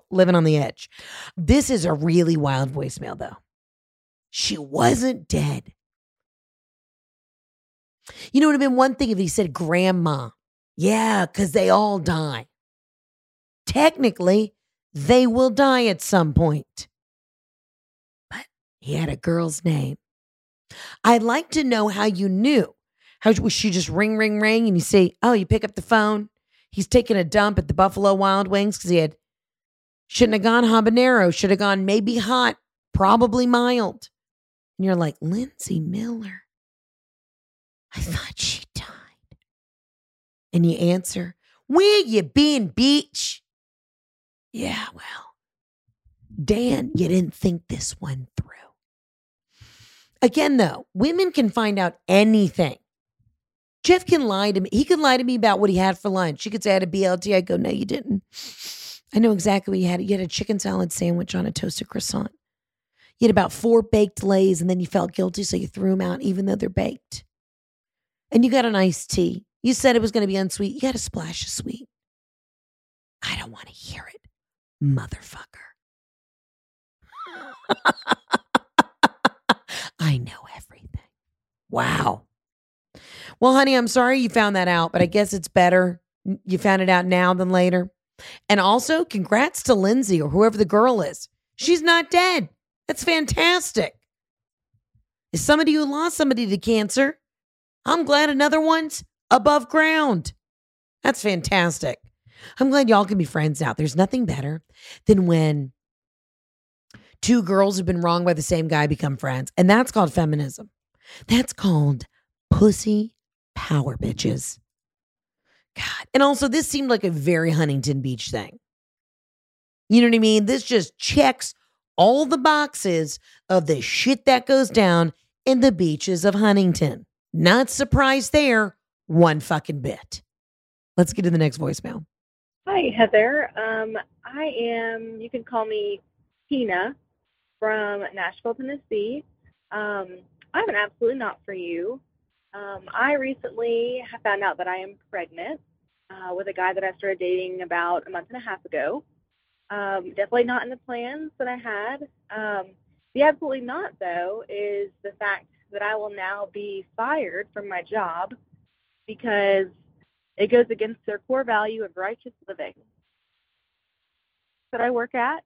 Living on the edge. This is a really wild voicemail, though. She wasn't dead. You know, it would have been one thing if he said grandma. Yeah, because they all die. Technically, they will die at some point. But he had a girl's name. I'd like to know how you knew. How was she just ring, ring, ring, and you say, "Oh, you pick up the phone." He's taking a dump at the Buffalo Wild Wings because he had shouldn't have gone habanero, should have gone maybe hot, probably mild. And you're like, Lindsay Miller. I thought she died. And you answer, Where you been, bitch? Yeah, well, Dan, you didn't think this one through. Again, though, women can find out anything. Jeff can lie to me. He could lie to me about what he had for lunch. He could say I had a BLT. I go, no, you didn't. I know exactly what you had. You had a chicken salad sandwich on a toasted croissant. You had about four baked lays, and then you felt guilty, so you threw them out, even though they're baked. And you got an iced tea. You said it was going to be unsweet. You got a splash of sweet. I don't want to hear it, motherfucker. I know everything. Wow. Well, honey, I'm sorry you found that out, but I guess it's better you found it out now than later. And also, congrats to Lindsay or whoever the girl is. She's not dead. That's fantastic. As somebody who lost somebody to cancer, I'm glad another one's above ground. That's fantastic. I'm glad y'all can be friends now. There's nothing better than when two girls who've been wronged by the same guy become friends. And that's called feminism. That's called pussy power, bitches. God. And also, this seemed like a very Huntington Beach thing. You know what I mean? This just checks all the boxes of the shit that goes down in the beaches of Huntington. Not surprised there one fucking bit. Let's get to the next voicemail. Hi, Heather. Um, I am, you can call me Tina from Nashville, Tennessee. Um, I have an absolutely not for you. Um, I recently have found out that I am pregnant uh, with a guy that I started dating about a month and a half ago. Um, definitely not in the plans that I had. Um, the absolutely not, though, is the fact that I will now be fired from my job because it goes against their core value of righteous living that I work at.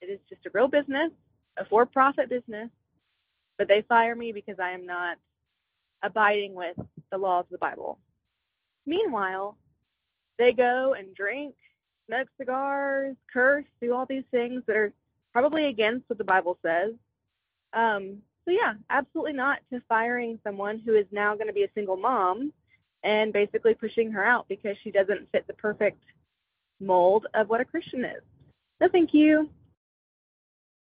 It is just a real business, a for profit business, but they fire me because I am not abiding with the law of the Bible. Meanwhile, they go and drink, smoke cigars, curse, do all these things that are probably against what the Bible says. Um, so yeah, absolutely not to firing someone who is now going to be a single mom and basically pushing her out because she doesn't fit the perfect mold of what a Christian is. So thank you.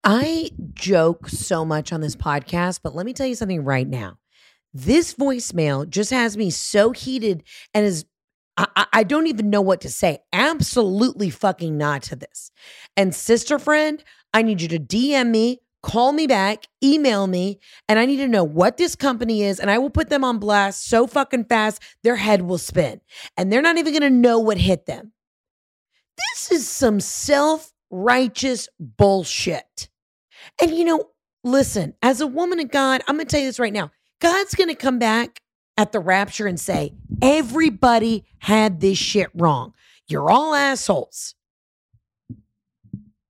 I joke so much on this podcast, but let me tell you something right now. This voicemail just has me so heated and is I, I, don't even know what to say. Absolutely fucking not to this. And sister friend, I need you to DM me, call me back, email me, and I need to know what this company is. And I will put them on blast so fucking fast, their head will spin. And they're not even gonna know what hit them. This is some self righteous bullshit. And you know, listen, as a woman of God, I'm gonna tell you this right now God's gonna come back at the rapture and say, everybody had this shit wrong. You're all assholes.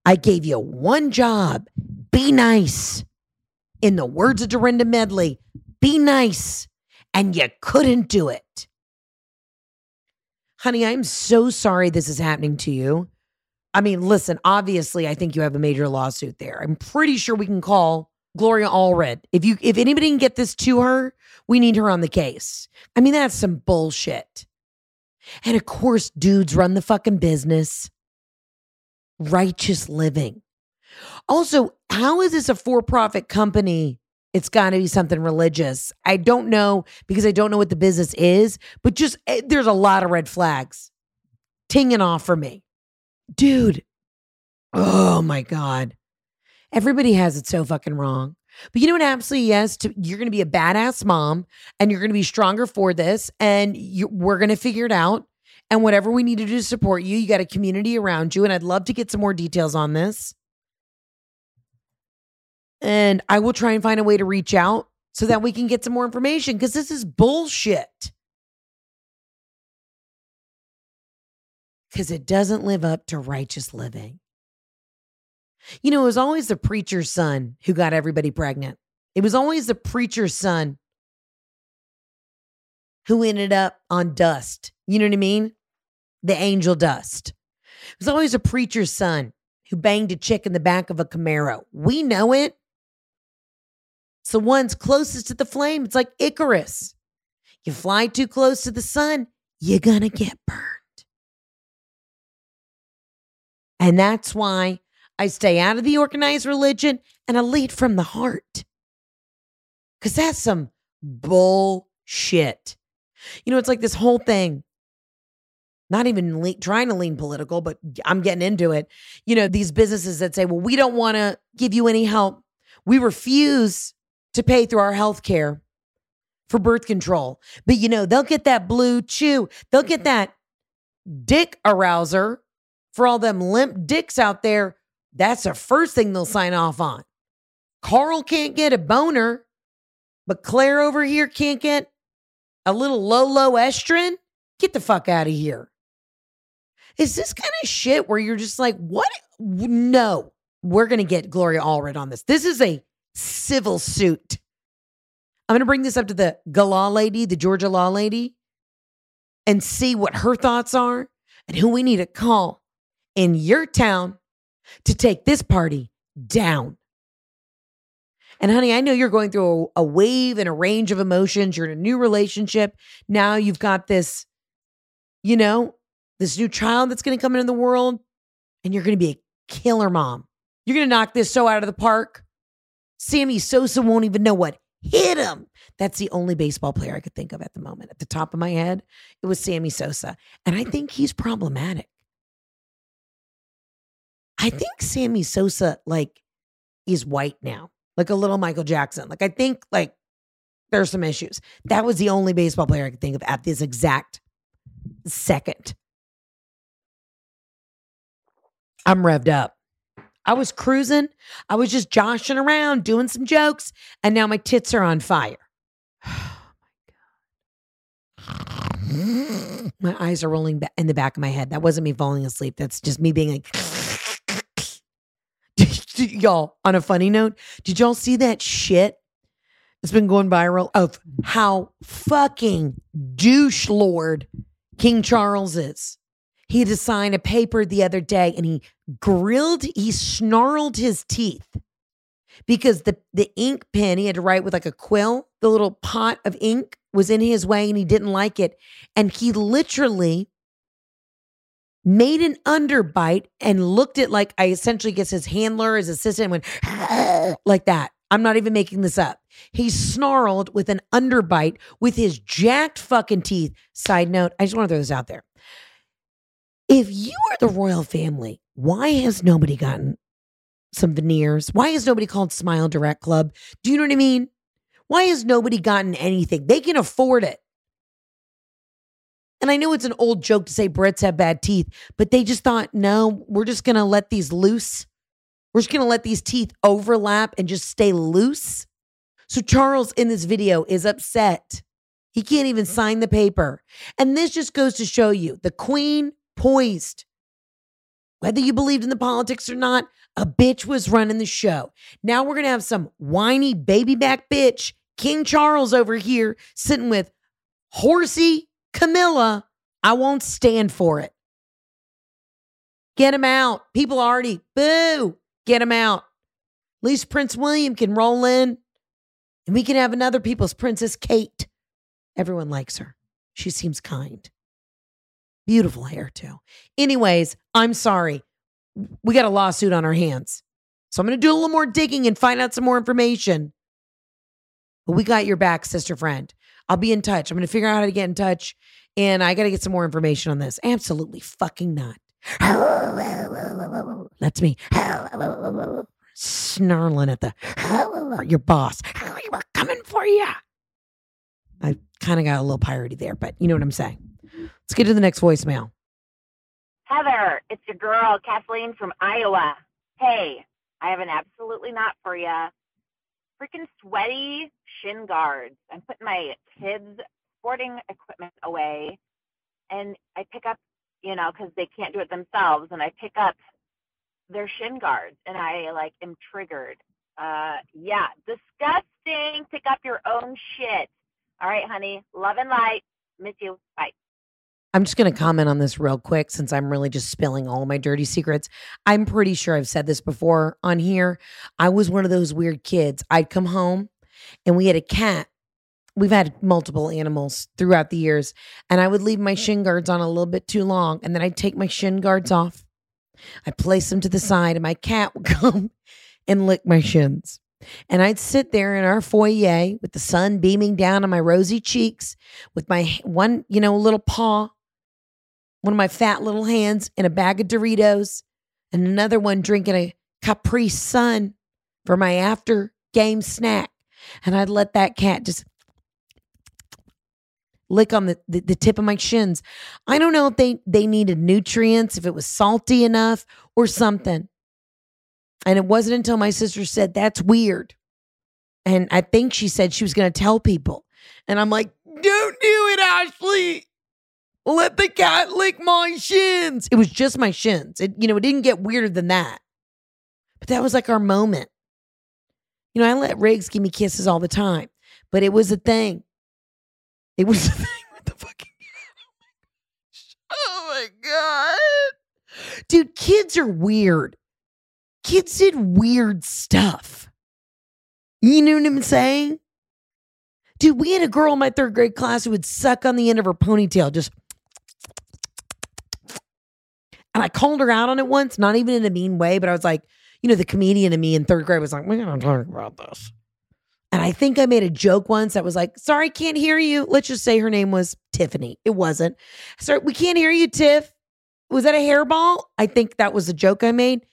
I gave you one job. Be nice. In the words of Dorinda Medley, be nice. And you couldn't do it. Honey, I'm so sorry this is happening to you. I mean, listen, obviously, I think you have a major lawsuit there. I'm pretty sure we can call Gloria Allred. If you if anybody can get this to her, we need her on the case. I mean, that's some bullshit. And of course, dudes run the fucking business. Righteous living. Also, how is this a for-profit company? It's got to be something religious. I don't know because I don't know what the business is, but just eh, there's a lot of red flags tinging off for me. Dude. Oh my God. Everybody has it so fucking wrong. But you know what? Absolutely, yes. To, you're going to be a badass mom, and you're going to be stronger for this, and you, we're going to figure it out. And whatever we need to do to support you, you got a community around you, and I'd love to get some more details on this. And I will try and find a way to reach out so that we can get some more information because this is bullshit. because it doesn't live up to righteous living. You know, it was always the preacher's son who got everybody pregnant. It was always the preacher's son who ended up on dust. You know what I mean? The angel dust. It was always a preacher's son who banged a chick in the back of a Camaro. We know it. It's the ones closest to the flame. It's like Icarus. You fly too close to the sun, you're going to get burned. And that's why I stay out of the organized religion and I lead from the heart. Because that's some bullshit. You know, it's like this whole thing, not even le- trying to lean political, but I'm getting into it. You know, these businesses that say, well, we don't want to give you any help. We refuse to pay through our health care for birth control. But you know, they'll get that BlueChew, they'll get that dick arouser for all them limp dicks out there. That's the first thing they'll sign off on. Carl can't get a boner, but Claire over here can't get a little low, Loestrin. Get the fuck out of here. Is this kind of shit where you're just like, what? No, we're going to get Gloria Allred on this. This is a civil suit. I'm going to bring this up to the law lady, the Georgia law lady, and see what her thoughts are and who we need to call in your town to take this party down. And honey, I know you're going through a, a, wave and a range of emotions. You're in a new relationship. Now you've got this, you know, this new child that's going to come into the world, and you're going to be a killer mom. You're going to knock this so out of the park. Sammy Sosa won't even know what hit him. That's the only baseball player I could think of at the moment. At the top of my head, it was Sammy Sosa. And I think he's problematic. I think Sammy Sosa, like, is white now, like a little Michael Jackson. Like, I think, like, there's some issues. That was the only baseball player I could think of at this exact second. I'm revved up. I was cruising. I was just joshing around, doing some jokes, and now my tits are on fire. Oh my eyes are rolling in the back of my head. That wasn't me falling asleep. That's just me being like, y'all. On a funny note, did y'all see that shit? It's been going viral of how fucking douche lord King Charles is. He had to sign a paper the other day and he grilled, he snarled his teeth because the, the ink pen he had to write with like a quill, the little pot of ink was in his way and he didn't like it. And he literally made an underbite and looked at like I essentially guess his handler, his assistant went like that. I'm not even making this up. He snarled with an underbite with his jacked fucking teeth. Side note, I just want to throw this out there. If you are the royal family, why has nobody gotten some veneers? Why has nobody called Smile Direct Club? Do you know what I mean? Why has nobody gotten anything? They can afford it. And I know it's an old joke to say Brits have bad teeth, but they just thought, no, we're just going to let these loose. We're just going to let these teeth overlap and just stay loose. So Charles in this video is upset. He can't even mm-hmm. sign the paper. And this just goes to show you the queen poised. Whether you believed in the politics or not, a bitch was running the show. Now we're going to have some whiny baby back bitch, King Charles over here, sitting with horsey Camilla. I won't stand for it. Get him out. People already, boo, get him out. At least Prince William can roll in and we can have another people's Princess Kate. Everyone likes her. She seems kind. Beautiful hair, too. Anyways, I'm sorry. We got a lawsuit on our hands. So I'm going to do a little more digging and find out some more information. But we got your back, sister friend. I'll be in touch. I'm going to figure out how to get in touch. And I got to get some more information on this. Absolutely fucking not. That's me. Snarling at the your boss. We're coming for you. I kind of got a little piratey there, but you know what I'm saying. Let's get to the next voicemail. Heather, it's your girl, Kathleen from Iowa. Hey, I have an absolutely not for you. Freaking sweaty shin guards. I'm putting my kids' sporting equipment away, and I pick up you know, because they can't do it themselves, and I pick up their shin guards, and I like am triggered. Uh, yeah, disgusting. Pick up your own shit. All right, honey. Love and light. Miss you. Bye. I'm just going to comment on this real quick since I'm really just spilling all my dirty secrets. I'm pretty sure I've said this before on here. I was one of those weird kids. I'd come home and we had a cat. We've had multiple animals throughout the years, and I would leave my mm. shin guards on a little bit too long, and then I'd take my shin guards off. I'd place them to the side, and my cat would come and lick my shins. And I'd sit there in our foyer with the sun beaming down on my rosy cheeks, with my one, you know, little paw, one of my fat little hands in a bag of Doritos, and another one drinking a Capri Sun for my after game snack. And I'd let that cat just lick on the, the, the tip of my shins. I don't know if they, they needed nutrients, if it was salty enough or something. And it wasn't until my sister said, That's weird. And I think she said she was going to tell people. And I'm like, Don't do it, Ashley. Let the cat lick my shins. It was just my shins. It, you know, it didn't get weirder than that. But that was like our moment. You know, I let Riggs give me kisses all the time, but it was a thing. It was a thing with the fucking oh, oh my God. Dude, kids are weird. Kids did weird stuff. You know what I'm saying? Dude, we had a girl in my third grade class who would suck on the end of her ponytail, just. And I called her out on it once, not even in a mean way, but I was like, you know, the comedian in me in third grade was like, we're going to talk about this. And I think I made a joke once that was like, sorry, can't hear you. Let's just say her name was Tiffany. It wasn't. Sorry, we can't hear you, Tiff. Was that a hairball? I think that was a joke I made.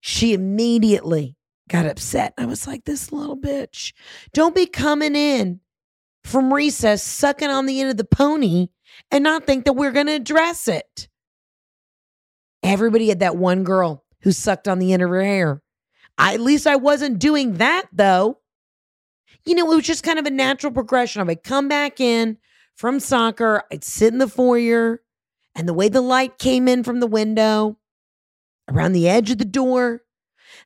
She immediately got upset. I was like, this little bitch, don't be coming in from recess, sucking on the end of the pony and not think that we're going to address it. Everybody had that one girl who sucked on the end of her hair. I, at least I wasn't doing that though. You know, it was just kind of a natural progression. I would come back in from soccer, I'd sit in the foyer, and the way the light came in from the window around the edge of the door,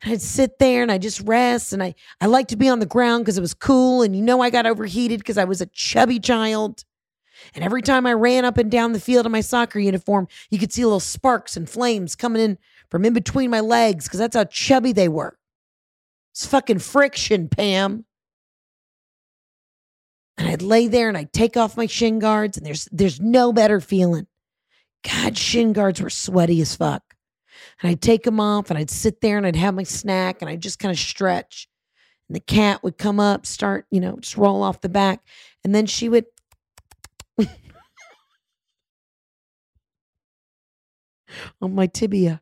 and I'd sit there and I just rest. And I, I like to be on the ground because it was cool. And you know, I got overheated because I was a chubby child. And every time I ran up and down the field in my soccer uniform, you could see little sparks and flames coming in from in between my legs because that's how chubby they were. It's fucking friction, Pam. And I'd lay there and I'd take off my shin guards, and there's there's no better feeling. God, shin guards were sweaty as fuck. And I'd take them off and I'd sit there and I'd have my snack and I'd just kind of stretch. And the cat would come up, start, you know, just roll off the back. And then she would on my tibia.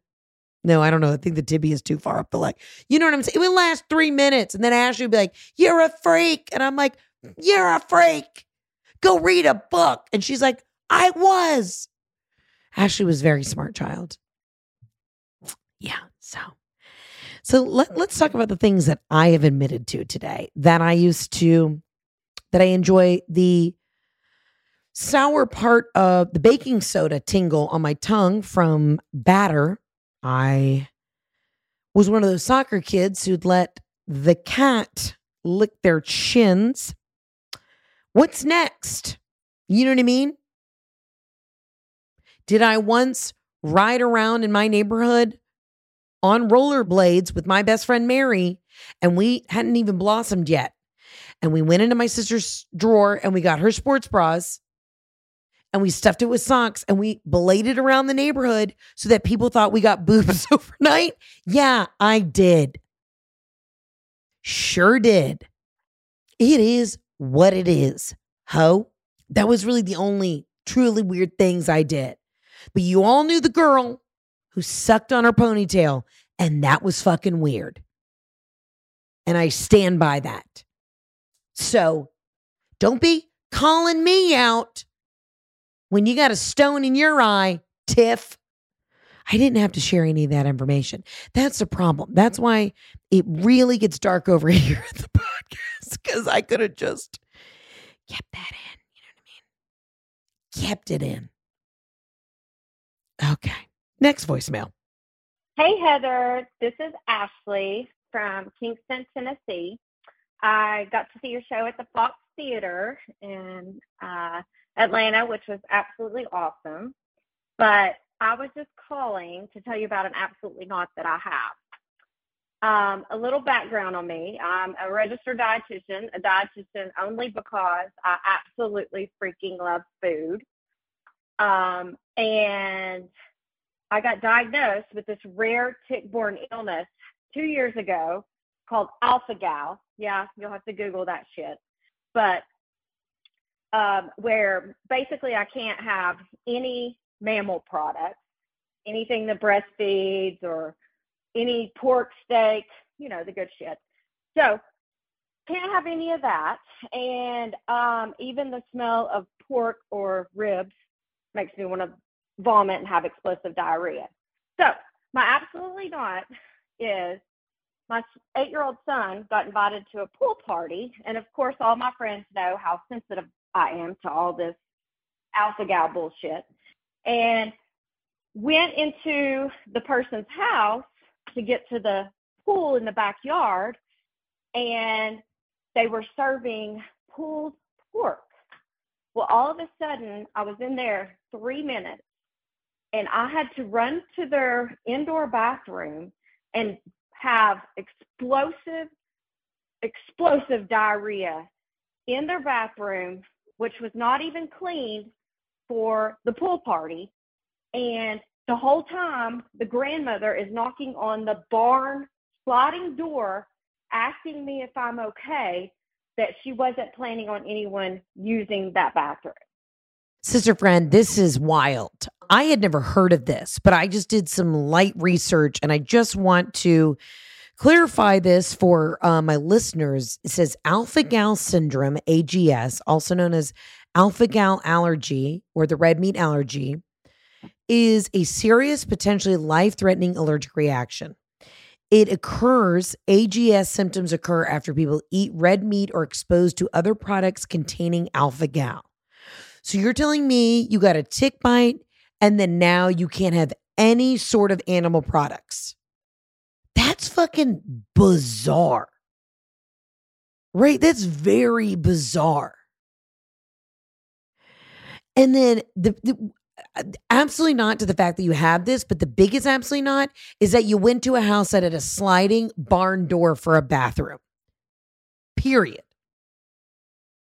No, I don't know. I think the tibia is too far up the leg. You know what I'm saying? It would last three minutes. And then Ashley would be like, You're a freak. And I'm like, You're a freak. Go read a book. And she's like, I was. Ashley was very smart child. Yeah. So, so let, let's talk about the things that I have admitted to today that I used to, that I enjoy the sour part of the baking soda tingle on my tongue from batter. I was one of those soccer kids who'd let the cat lick their chins. What's next? You know what I mean? Did I once ride around in my neighborhood on rollerblades with my best friend Mary, and we hadn't even blossomed yet. And we went into my sister's drawer and we got her sports bras and we stuffed it with socks and we beladed around the neighborhood so that people thought we got boobs overnight. Yeah, I did. Sure did. It is what it is. Ho. That was really the only truly weird things I did. But you all knew the girl who sucked on her ponytail, and that was fucking weird. And I stand by that. So don't be calling me out when you got a stone in your eye, Tiff. I didn't have to share any of that information. That's the problem. That's why it really gets dark over here at the podcast because I could have just kept that in. You know what I mean? Kept it in. Okay. Next voicemail. Hey, Heather. This is Ashley from Kingston, Tennessee. I got to see your show at the Fox Theater and uh, Atlanta, which was absolutely awesome. But I was just calling to tell you about an absolutely not that I have. Um, a little background on me. I'm a registered dietitian, a dietitian only because I absolutely freaking love food. Um, and I got diagnosed with this rare tick-borne illness two years ago called alpha gal. Yeah, you'll have to Google that shit. But um, where basically I can't have any mammal products, anything that breastfeeds or any pork steak, you know, the good shit. So can't have any of that. And um, even the smell of pork or ribs makes me want to vomit and have explosive diarrhea. So my absolutely not is my eight year old son got invited to a pool party. And of course, all my friends know how sensitive I am to all this alpha gal bullshit. And went into the person's house to get to the pool in the backyard and they were serving pulled pork. Well, all of a sudden, I was in there three minutes and I had to run to their indoor bathroom and have explosive, explosive diarrhea in their bathroom, which was not even cleaned for the pool party. And the whole time, the grandmother is knocking on the barn sliding door, asking me if I'm okay, that she wasn't planning on anyone using that bathroom. Sister friend, this is wild. I had never heard of this, but I just did some light research and I just want to clarify this for uh, my listeners. It says alpha gal syndrome, AGS, also known as alpha gal allergy or the red meat allergy, is a serious, potentially life threatening allergic reaction. It occurs, AGS symptoms occur after people eat red meat or exposed to other products containing alpha gal. So you're telling me you got a tick bite and then now you can't have any sort of animal products. That's fucking bizarre. Right? That's very bizarre. And then the, the absolutely not to the fact that you have this, but the biggest absolutely not is that you went to a house that had a sliding barn door for a bathroom. Period.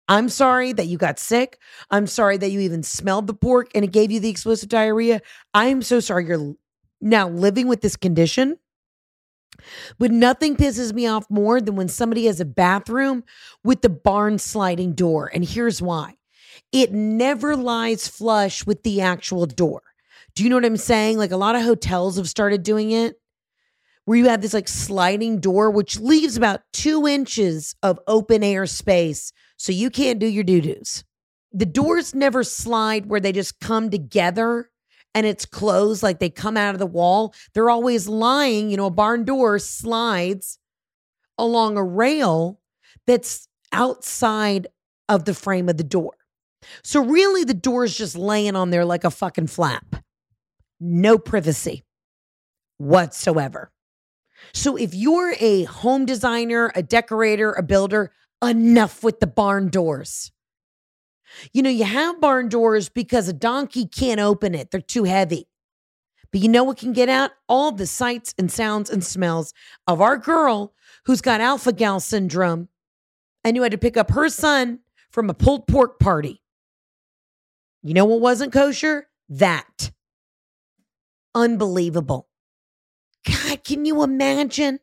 I'm sorry that you got sick. I'm sorry that you even smelled the pork and it gave you the explosive diarrhea. I'm so sorry you're now living with this condition. But nothing pisses me off more than when somebody has a bathroom with the barn sliding door. And here's why it never lies flush with the actual door. Do you know what I'm saying? Like a lot of hotels have started doing it where you have this like sliding door, which leaves about two inches of open air space so you can't do your doo doos. The doors never slide where they just come together and it's closed like they come out of the wall. They're always lying, you know, a barn door slides along a rail that's outside of the frame of the door. So really the door is just laying on there like a fucking flap. No privacy whatsoever. So if you're a home designer, a decorator, a builder, enough with the barn doors. You know, you have barn doors because a donkey can't open it, they're too heavy. But you know what can get out? All the sights and sounds and smells of our girl who's got alpha gal syndrome and who had to pick up her son from a pulled pork party. You know what wasn't kosher? That. Unbelievable. God, can you imagine?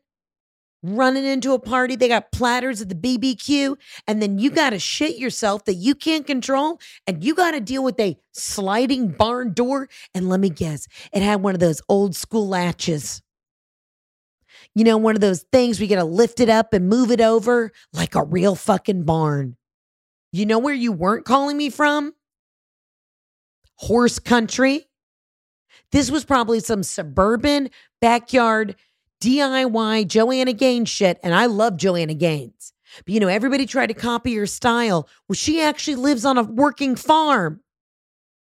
Running into a party. They got platters at the BBQ, and then you got to shit yourself that you can't control, and you got to deal with a sliding barn door. And let me guess, it had one of those old school latches. You know, one of those things we got to lift it up and move it over like a real fucking barn. You know where you weren't calling me from? Horse country. This was probably some suburban backyard DIY Joanna Gaines shit. And I love Joanna Gaines. But you know, everybody tried to copy her style. Well, she actually lives on a working farm.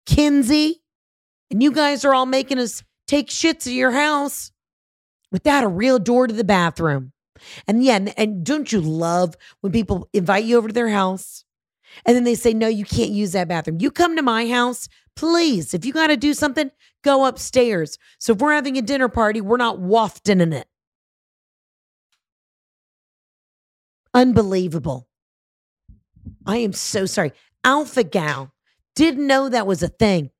Kinsey, And you guys are all making us take shits at your house without a real door to the bathroom. And yeah, and, and don't you love when people invite you over to their house and then they say, no, you can't use that bathroom. You come to my house, please. If you got to do something, go upstairs. So if we're having a dinner party, we're not wafting in it. Unbelievable. I am so sorry. Alpha Gal didn't know that was a thing.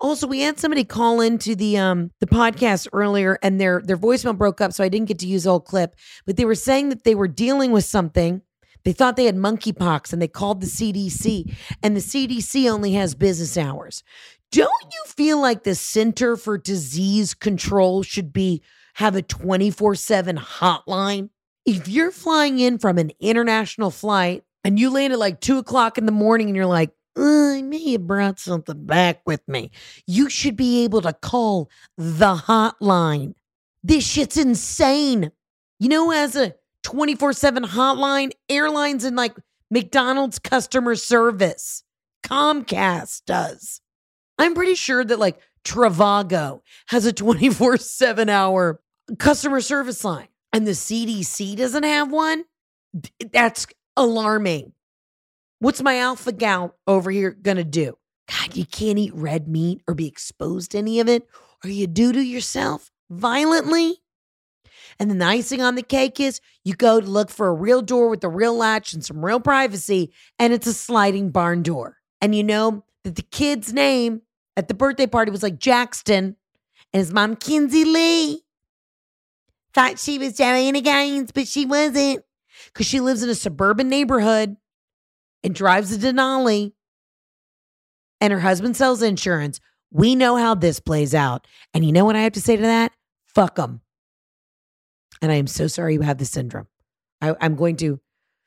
Also, we had somebody call into the um the podcast earlier and their their voicemail broke up, so I didn't get to use the clip. But they were saying that they were dealing with something. They thought they had monkeypox and they called the CDC, and the CDC only has business hours. Don't you feel like the Center for Disease Control should be have a 24/7 hotline? If you're flying in from an international flight and you land at like two o'clock in the morning and you're like, uh, I may have brought something back with me. You should be able to call the hotline. This shit's insane. You know, as a 24 7 hotline, airlines and like McDonald's customer service, Comcast does. I'm pretty sure that like Trivago has a 24 7 hour customer service line and the CDC doesn't have one. That's alarming. What's my alpha gal over here gonna do? God, you can't eat red meat or be exposed to any of it, or you do to yourself violently. And then the icing on the cake is you go to look for a real door with a real latch and some real privacy, and it's a sliding barn door. And you know that the kid's name at the birthday party was like Jackson, and his mom, Kinsey Lee, thought she was Joanna Gaines, but she wasn't because she lives in a suburban neighborhood and drives a Denali, and her husband sells insurance. We know how this plays out. And you know what I have to say to that? Fuck them. And I am so sorry you have this syndrome. I, I'm going to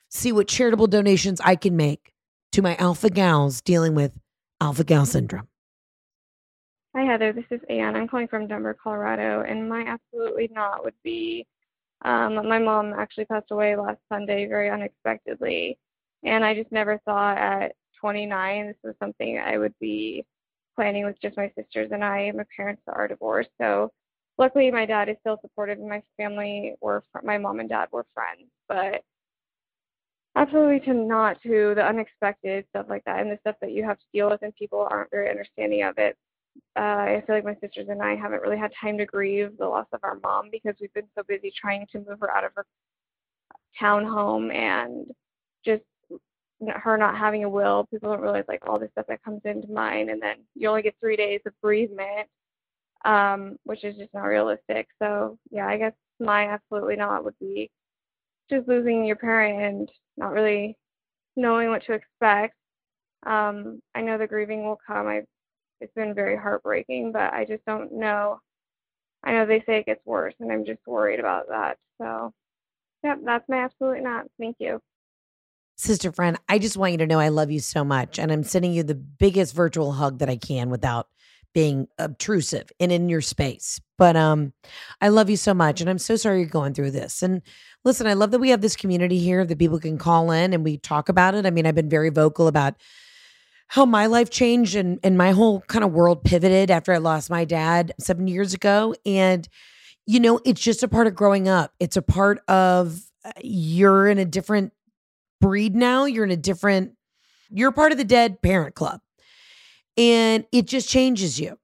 see what charitable donations I can make to my alpha gals dealing with alpha gal syndrome. Hi, Heather. This is Anne. I'm calling from Denver, Colorado. And my absolutely not would be um, my mom actually passed away last Sunday very unexpectedly. And I just never thought at 29 this was something I would be planning with just my sisters and I. My parents are divorced. So luckily, my dad is still supportive, and my family were, my mom and dad were friends. But absolutely to not to the unexpected stuff like that and the stuff that you have to deal with and people aren't very understanding of it uh, I feel like my sisters and I haven't really had time to grieve the loss of our mom because we've been so busy trying to move her out of her townhome and just her not having a will. People don't realize like all this stuff that comes into mind, and then you only get three days of bereavement, um, which is just not realistic. So yeah, I guess my absolutely not would be just losing your parent and not really knowing what to expect. Um, I know the grieving will come. I it's been very heartbreaking, but I just don't know. I know they say it gets worse, and I'm just worried about that. So, yep, that's my absolutely not. Thank you. Sister friend, I just want you to know I love you so much. And I'm sending you the biggest virtual hug that I can without being obtrusive and in your space. But um I love you so much and I'm so sorry you're going through this. And listen, I love that we have this community here that people can call in and we talk about it. I mean, I've been very vocal about how my life changed and, and my whole kind of world pivoted after I lost my dad seven years ago. And, you know, it's just a part of growing up. It's a part of uh, you're in a different breed now. You're in a different, you're part of the dead parent club. And it just changes you.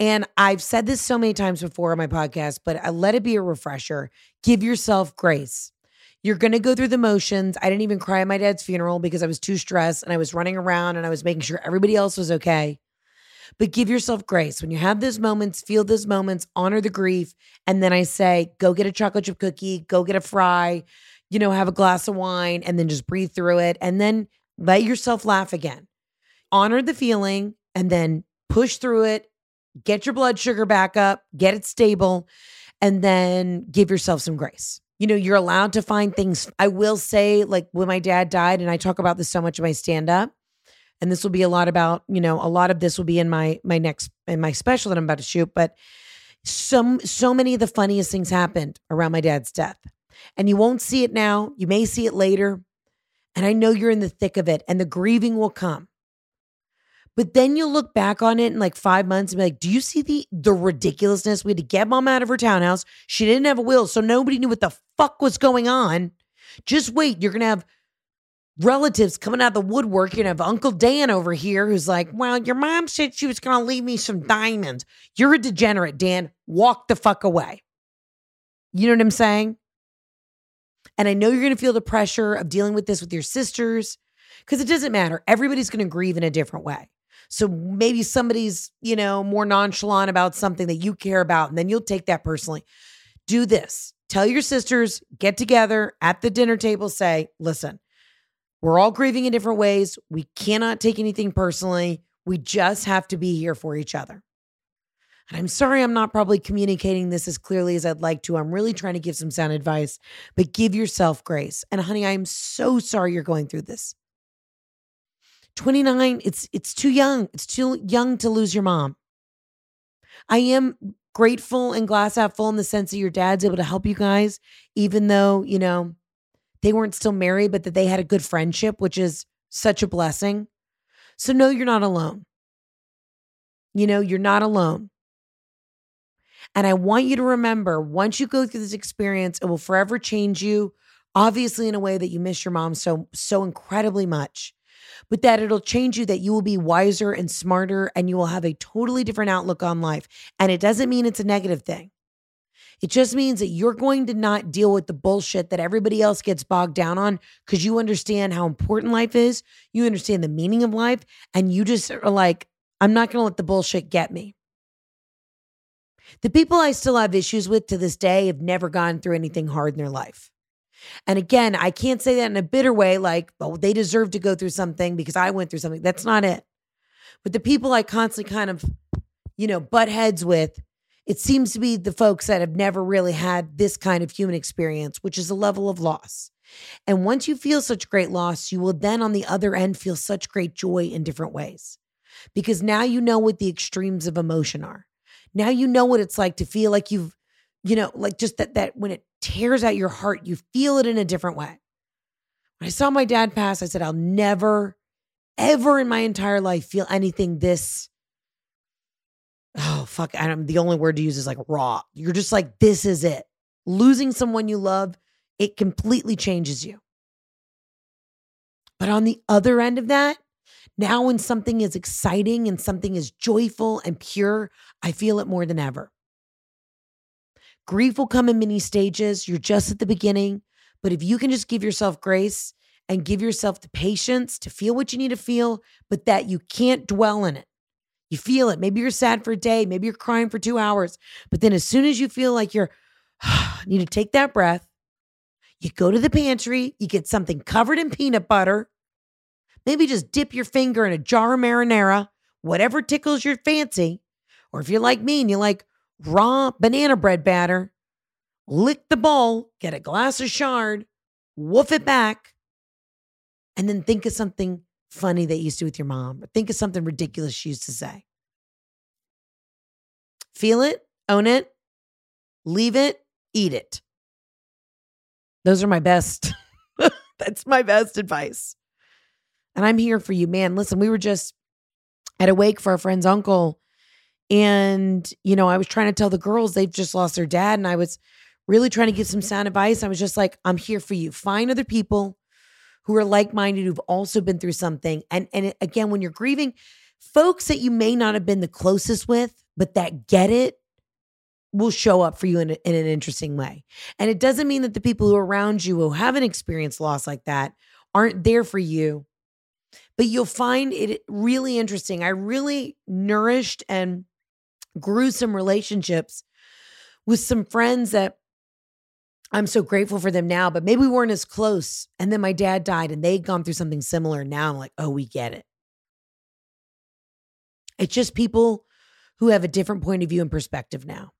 And I've said this so many times before on my podcast, but I let it be a refresher. Give yourself grace. You're going to go through the motions. I didn't even cry at my dad's funeral because I was too stressed and I was running around and I was making sure everybody else was okay. But give yourself grace. When you have those moments, feel those moments, honor the grief. And then I say, go get a chocolate chip cookie, go get a fry, you know, have a glass of wine, and then just breathe through it. And then let yourself laugh again. Honor the feeling and then push through it, get your blood sugar back up, get it stable, and then give yourself some grace you know, you're allowed to find things. I will say, like when my dad died, and I talk about this so much in my stand up, and this will be a lot about, you know, a lot of this will be in my my next in my special that I'm about to shoot. But some so many of the funniest things happened around my dad's death. And you won't see it now. You may see it later. And I know you're in the thick of it, and the grieving will come. But then you'll look back on it in like five months and be like, do you see the the ridiculousness? We had to get mom out of her townhouse. She didn't have a will, so nobody knew what the fuck was going on. Just wait, you're gonna have relatives coming out of the woodwork. You're gonna have Uncle Dan over here who's like, Well, your mom said she was gonna leave me some diamonds. You're a degenerate, Dan. Walk the fuck away. You know what I'm saying? And I know you're gonna feel the pressure of dealing with this with your sisters, because it doesn't matter. Everybody's gonna grieve in a different way. So maybe somebody's, you know, more nonchalant about something that you care about, and then you'll take that personally. Do this. Tell your sisters, get together at the dinner table, say, listen, we're all grieving in different ways. We cannot take anything personally. We just have to be here for each other. And I'm sorry I'm not probably communicating this as clearly as I'd like to. I'm really trying to give some sound advice, but give yourself grace. And honey, I'm so sorry you're going through this. 29, it's it's too young. It's too young to lose your mom. I am grateful and glass half full in the sense that your dad's able to help you guys, even though, you know, they weren't still married, but that they had a good friendship, which is such a blessing. So, no, you're not alone. You know, you're not alone. And I want you to remember once you go through this experience, it will forever change you, obviously, in a way that you miss your mom so, so incredibly much but that it'll change you, that you will be wiser and smarter and you will have a totally different outlook on life. And it doesn't mean it's a negative thing. It just means that you're going to not deal with the bullshit that everybody else gets bogged down on because you understand how important life is. You understand the meaning of life. And you just are like, I'm not going to let the bullshit get me. The people I still have issues with to this day have never gone through anything hard in their life. And again, I can't say that in a bitter way, like, oh, they deserve to go through something because I went through something. That's not it. But the people I constantly kind of, you know, butt heads with, it seems to be the folks that have never really had this kind of human experience, which is a level of loss. And once you feel such great loss, you will then on the other end feel such great joy in different ways. Because now you know what the extremes of emotion are. Now you know what it's like to feel like you've, you know, like just that that when it tears at your heart. You feel it in a different way. When I saw my dad pass, I said, I'll never, ever in my entire life feel anything this. Oh, fuck. I'm the only word to use is like raw. You're just like, this is it. Losing someone you love, it completely changes you. But on the other end of that, now when something is exciting and something is joyful and pure, I feel it more than ever. Grief will come in many stages. You're just at the beginning. But if you can just give yourself grace and give yourself the patience to feel what you need to feel, but that you can't dwell in it. You feel it. Maybe you're sad for a day. Maybe you're crying for two hours. But then as soon as you feel like you're, need to take that breath, you go to the pantry, you get something covered in peanut butter. Maybe just dip your finger in a jar of marinara, whatever tickles your fancy. Or if you're like me and you're like, raw banana bread batter, lick the bowl, get a glass of shard, woof it back, and then think of something funny that you used to with your mom, or think of something ridiculous she used to say. Feel it, own it, leave it, eat it. Those are my best. That's my best advice. And I'm here for you, man. Listen, we were just at a wake for a friend's uncle and, you know, I was trying to tell the girls they've just lost their dad. And I was really trying to give some mm-hmm. sound advice. I was just like, I'm here for you. Find other people who are like minded, who've also been through something. And, and again, when you're grieving, folks that you may not have been the closest with, but that get it will show up for you in, a, in an interesting way. And it doesn't mean that the people who are around you who haven't experienced loss like that aren't there for you. But you'll find it really interesting. I really nourished and grew some relationships with some friends that I'm so grateful for them now, but maybe we weren't as close. And then my dad died and they'd gone through something similar. And Now I'm like, oh, we get it. It's just people who have a different point of view and perspective now.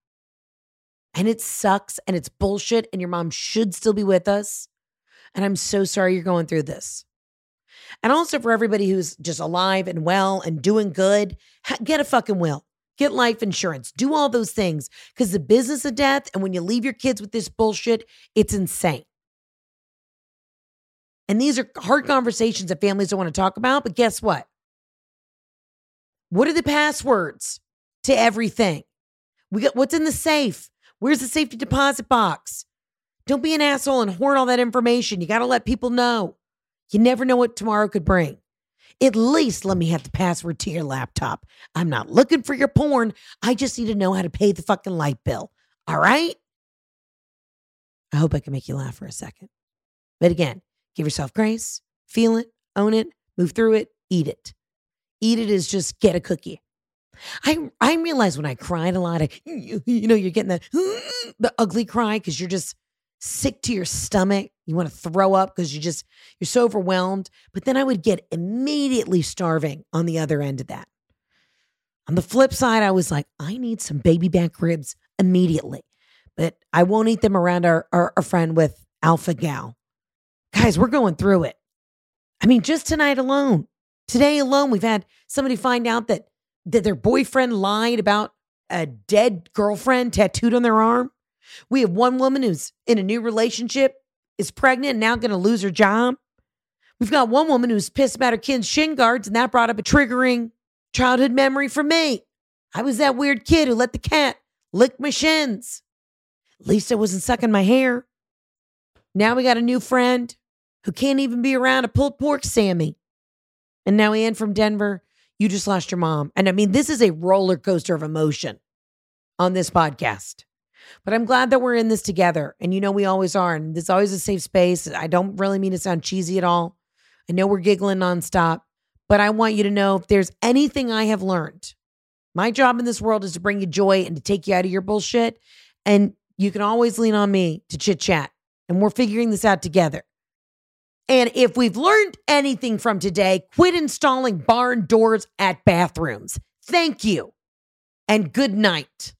And it sucks and it's bullshit. And your mom should still be with us. And I'm so sorry you're going through this. And also for everybody who's just alive and well and doing good, get a fucking will get life insurance, do all those things because the business of death and when you leave your kids with this bullshit, it's insane. And these are hard conversations that families don't want to talk about, but guess what? What are the passwords to everything? We got what's in the safe? Where's the safety deposit box? Don't be an asshole and hoard all that information. You got to let people know. You never know what tomorrow could bring. At least let me have the password to your laptop. I'm not looking for your porn. I just need to know how to pay the fucking light bill. All right? I hope I can make you laugh for a second. But again, give yourself grace, feel it, own it, move through it, eat it. Eat it is just get a cookie. I I realize when I cried a lot, I, you, know, you're getting the the ugly cry because you're just sick to your stomach. You want to throw up because you just you're so overwhelmed. But then I would get immediately starving on the other end of that. On the flip side, I was like, I need some baby back ribs immediately, but I won't eat them around our our, our friend with alpha gal. Guys, we're going through it. I mean, just tonight alone, today alone, we've had somebody find out that that their boyfriend lied about a dead girlfriend tattooed on their arm. We have one woman who's in a new relationship, is pregnant, and now going to lose her job. We've got one woman who's pissed about her kid's shin guards, and that brought up a triggering childhood memory for me. I was that weird kid who let the cat lick my shins. At least I wasn't sucking my hair. Now we got a new friend who can't even be around a pulled pork Sammy. And now Ann from Denver, you just lost your mom. And I mean, this is a roller coaster of emotion on this podcast. But I'm glad that we're in this together. And you know, we always are. And there's always a safe space. I don't really mean to sound cheesy at all. I know we're giggling nonstop, but I want you to know if there's anything I have learned, my job in this world is to bring you joy and to take you out of your bullshit. And you can always lean on me to chit chat. And we're figuring this out together. And if we've learned anything from today, quit installing barn doors at bathrooms. Thank you. And good night.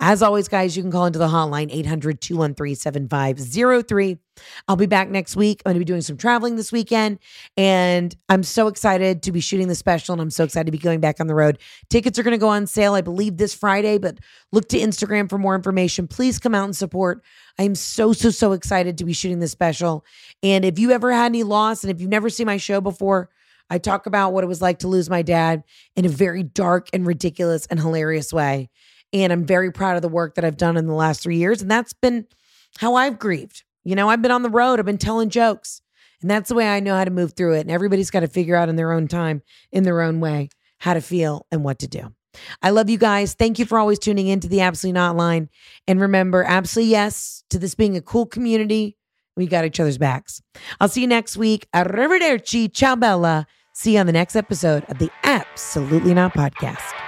As always, guys, you can call into the hotline 800 213 7503. I'll be back next week. I'm going to be doing some traveling this weekend, and I'm so excited to be shooting the special, and I'm so excited to be going back on the road. Tickets are going to go on sale, I believe, this Friday, but look to Instagram for more information. Please come out and support. I'm so, so, so excited to be shooting this special. And if you ever had any loss, and if you've never seen my show before, I talk about what it was like to lose my dad in a very dark and ridiculous and hilarious way. And I'm very proud of the work that I've done in the last three years. And that's been how I've grieved. You know, I've been on the road, I've been telling jokes. And that's the way I know how to move through it. And everybody's got to figure out in their own time, in their own way, how to feel and what to do. I love you guys. Thank you for always tuning in to the Absolutely Not line. And remember, absolutely yes to this being a cool community. We got each other's backs. I'll see you next week. Arrivederci. Ciao, Bella. See you on the next episode of the Absolutely Not podcast.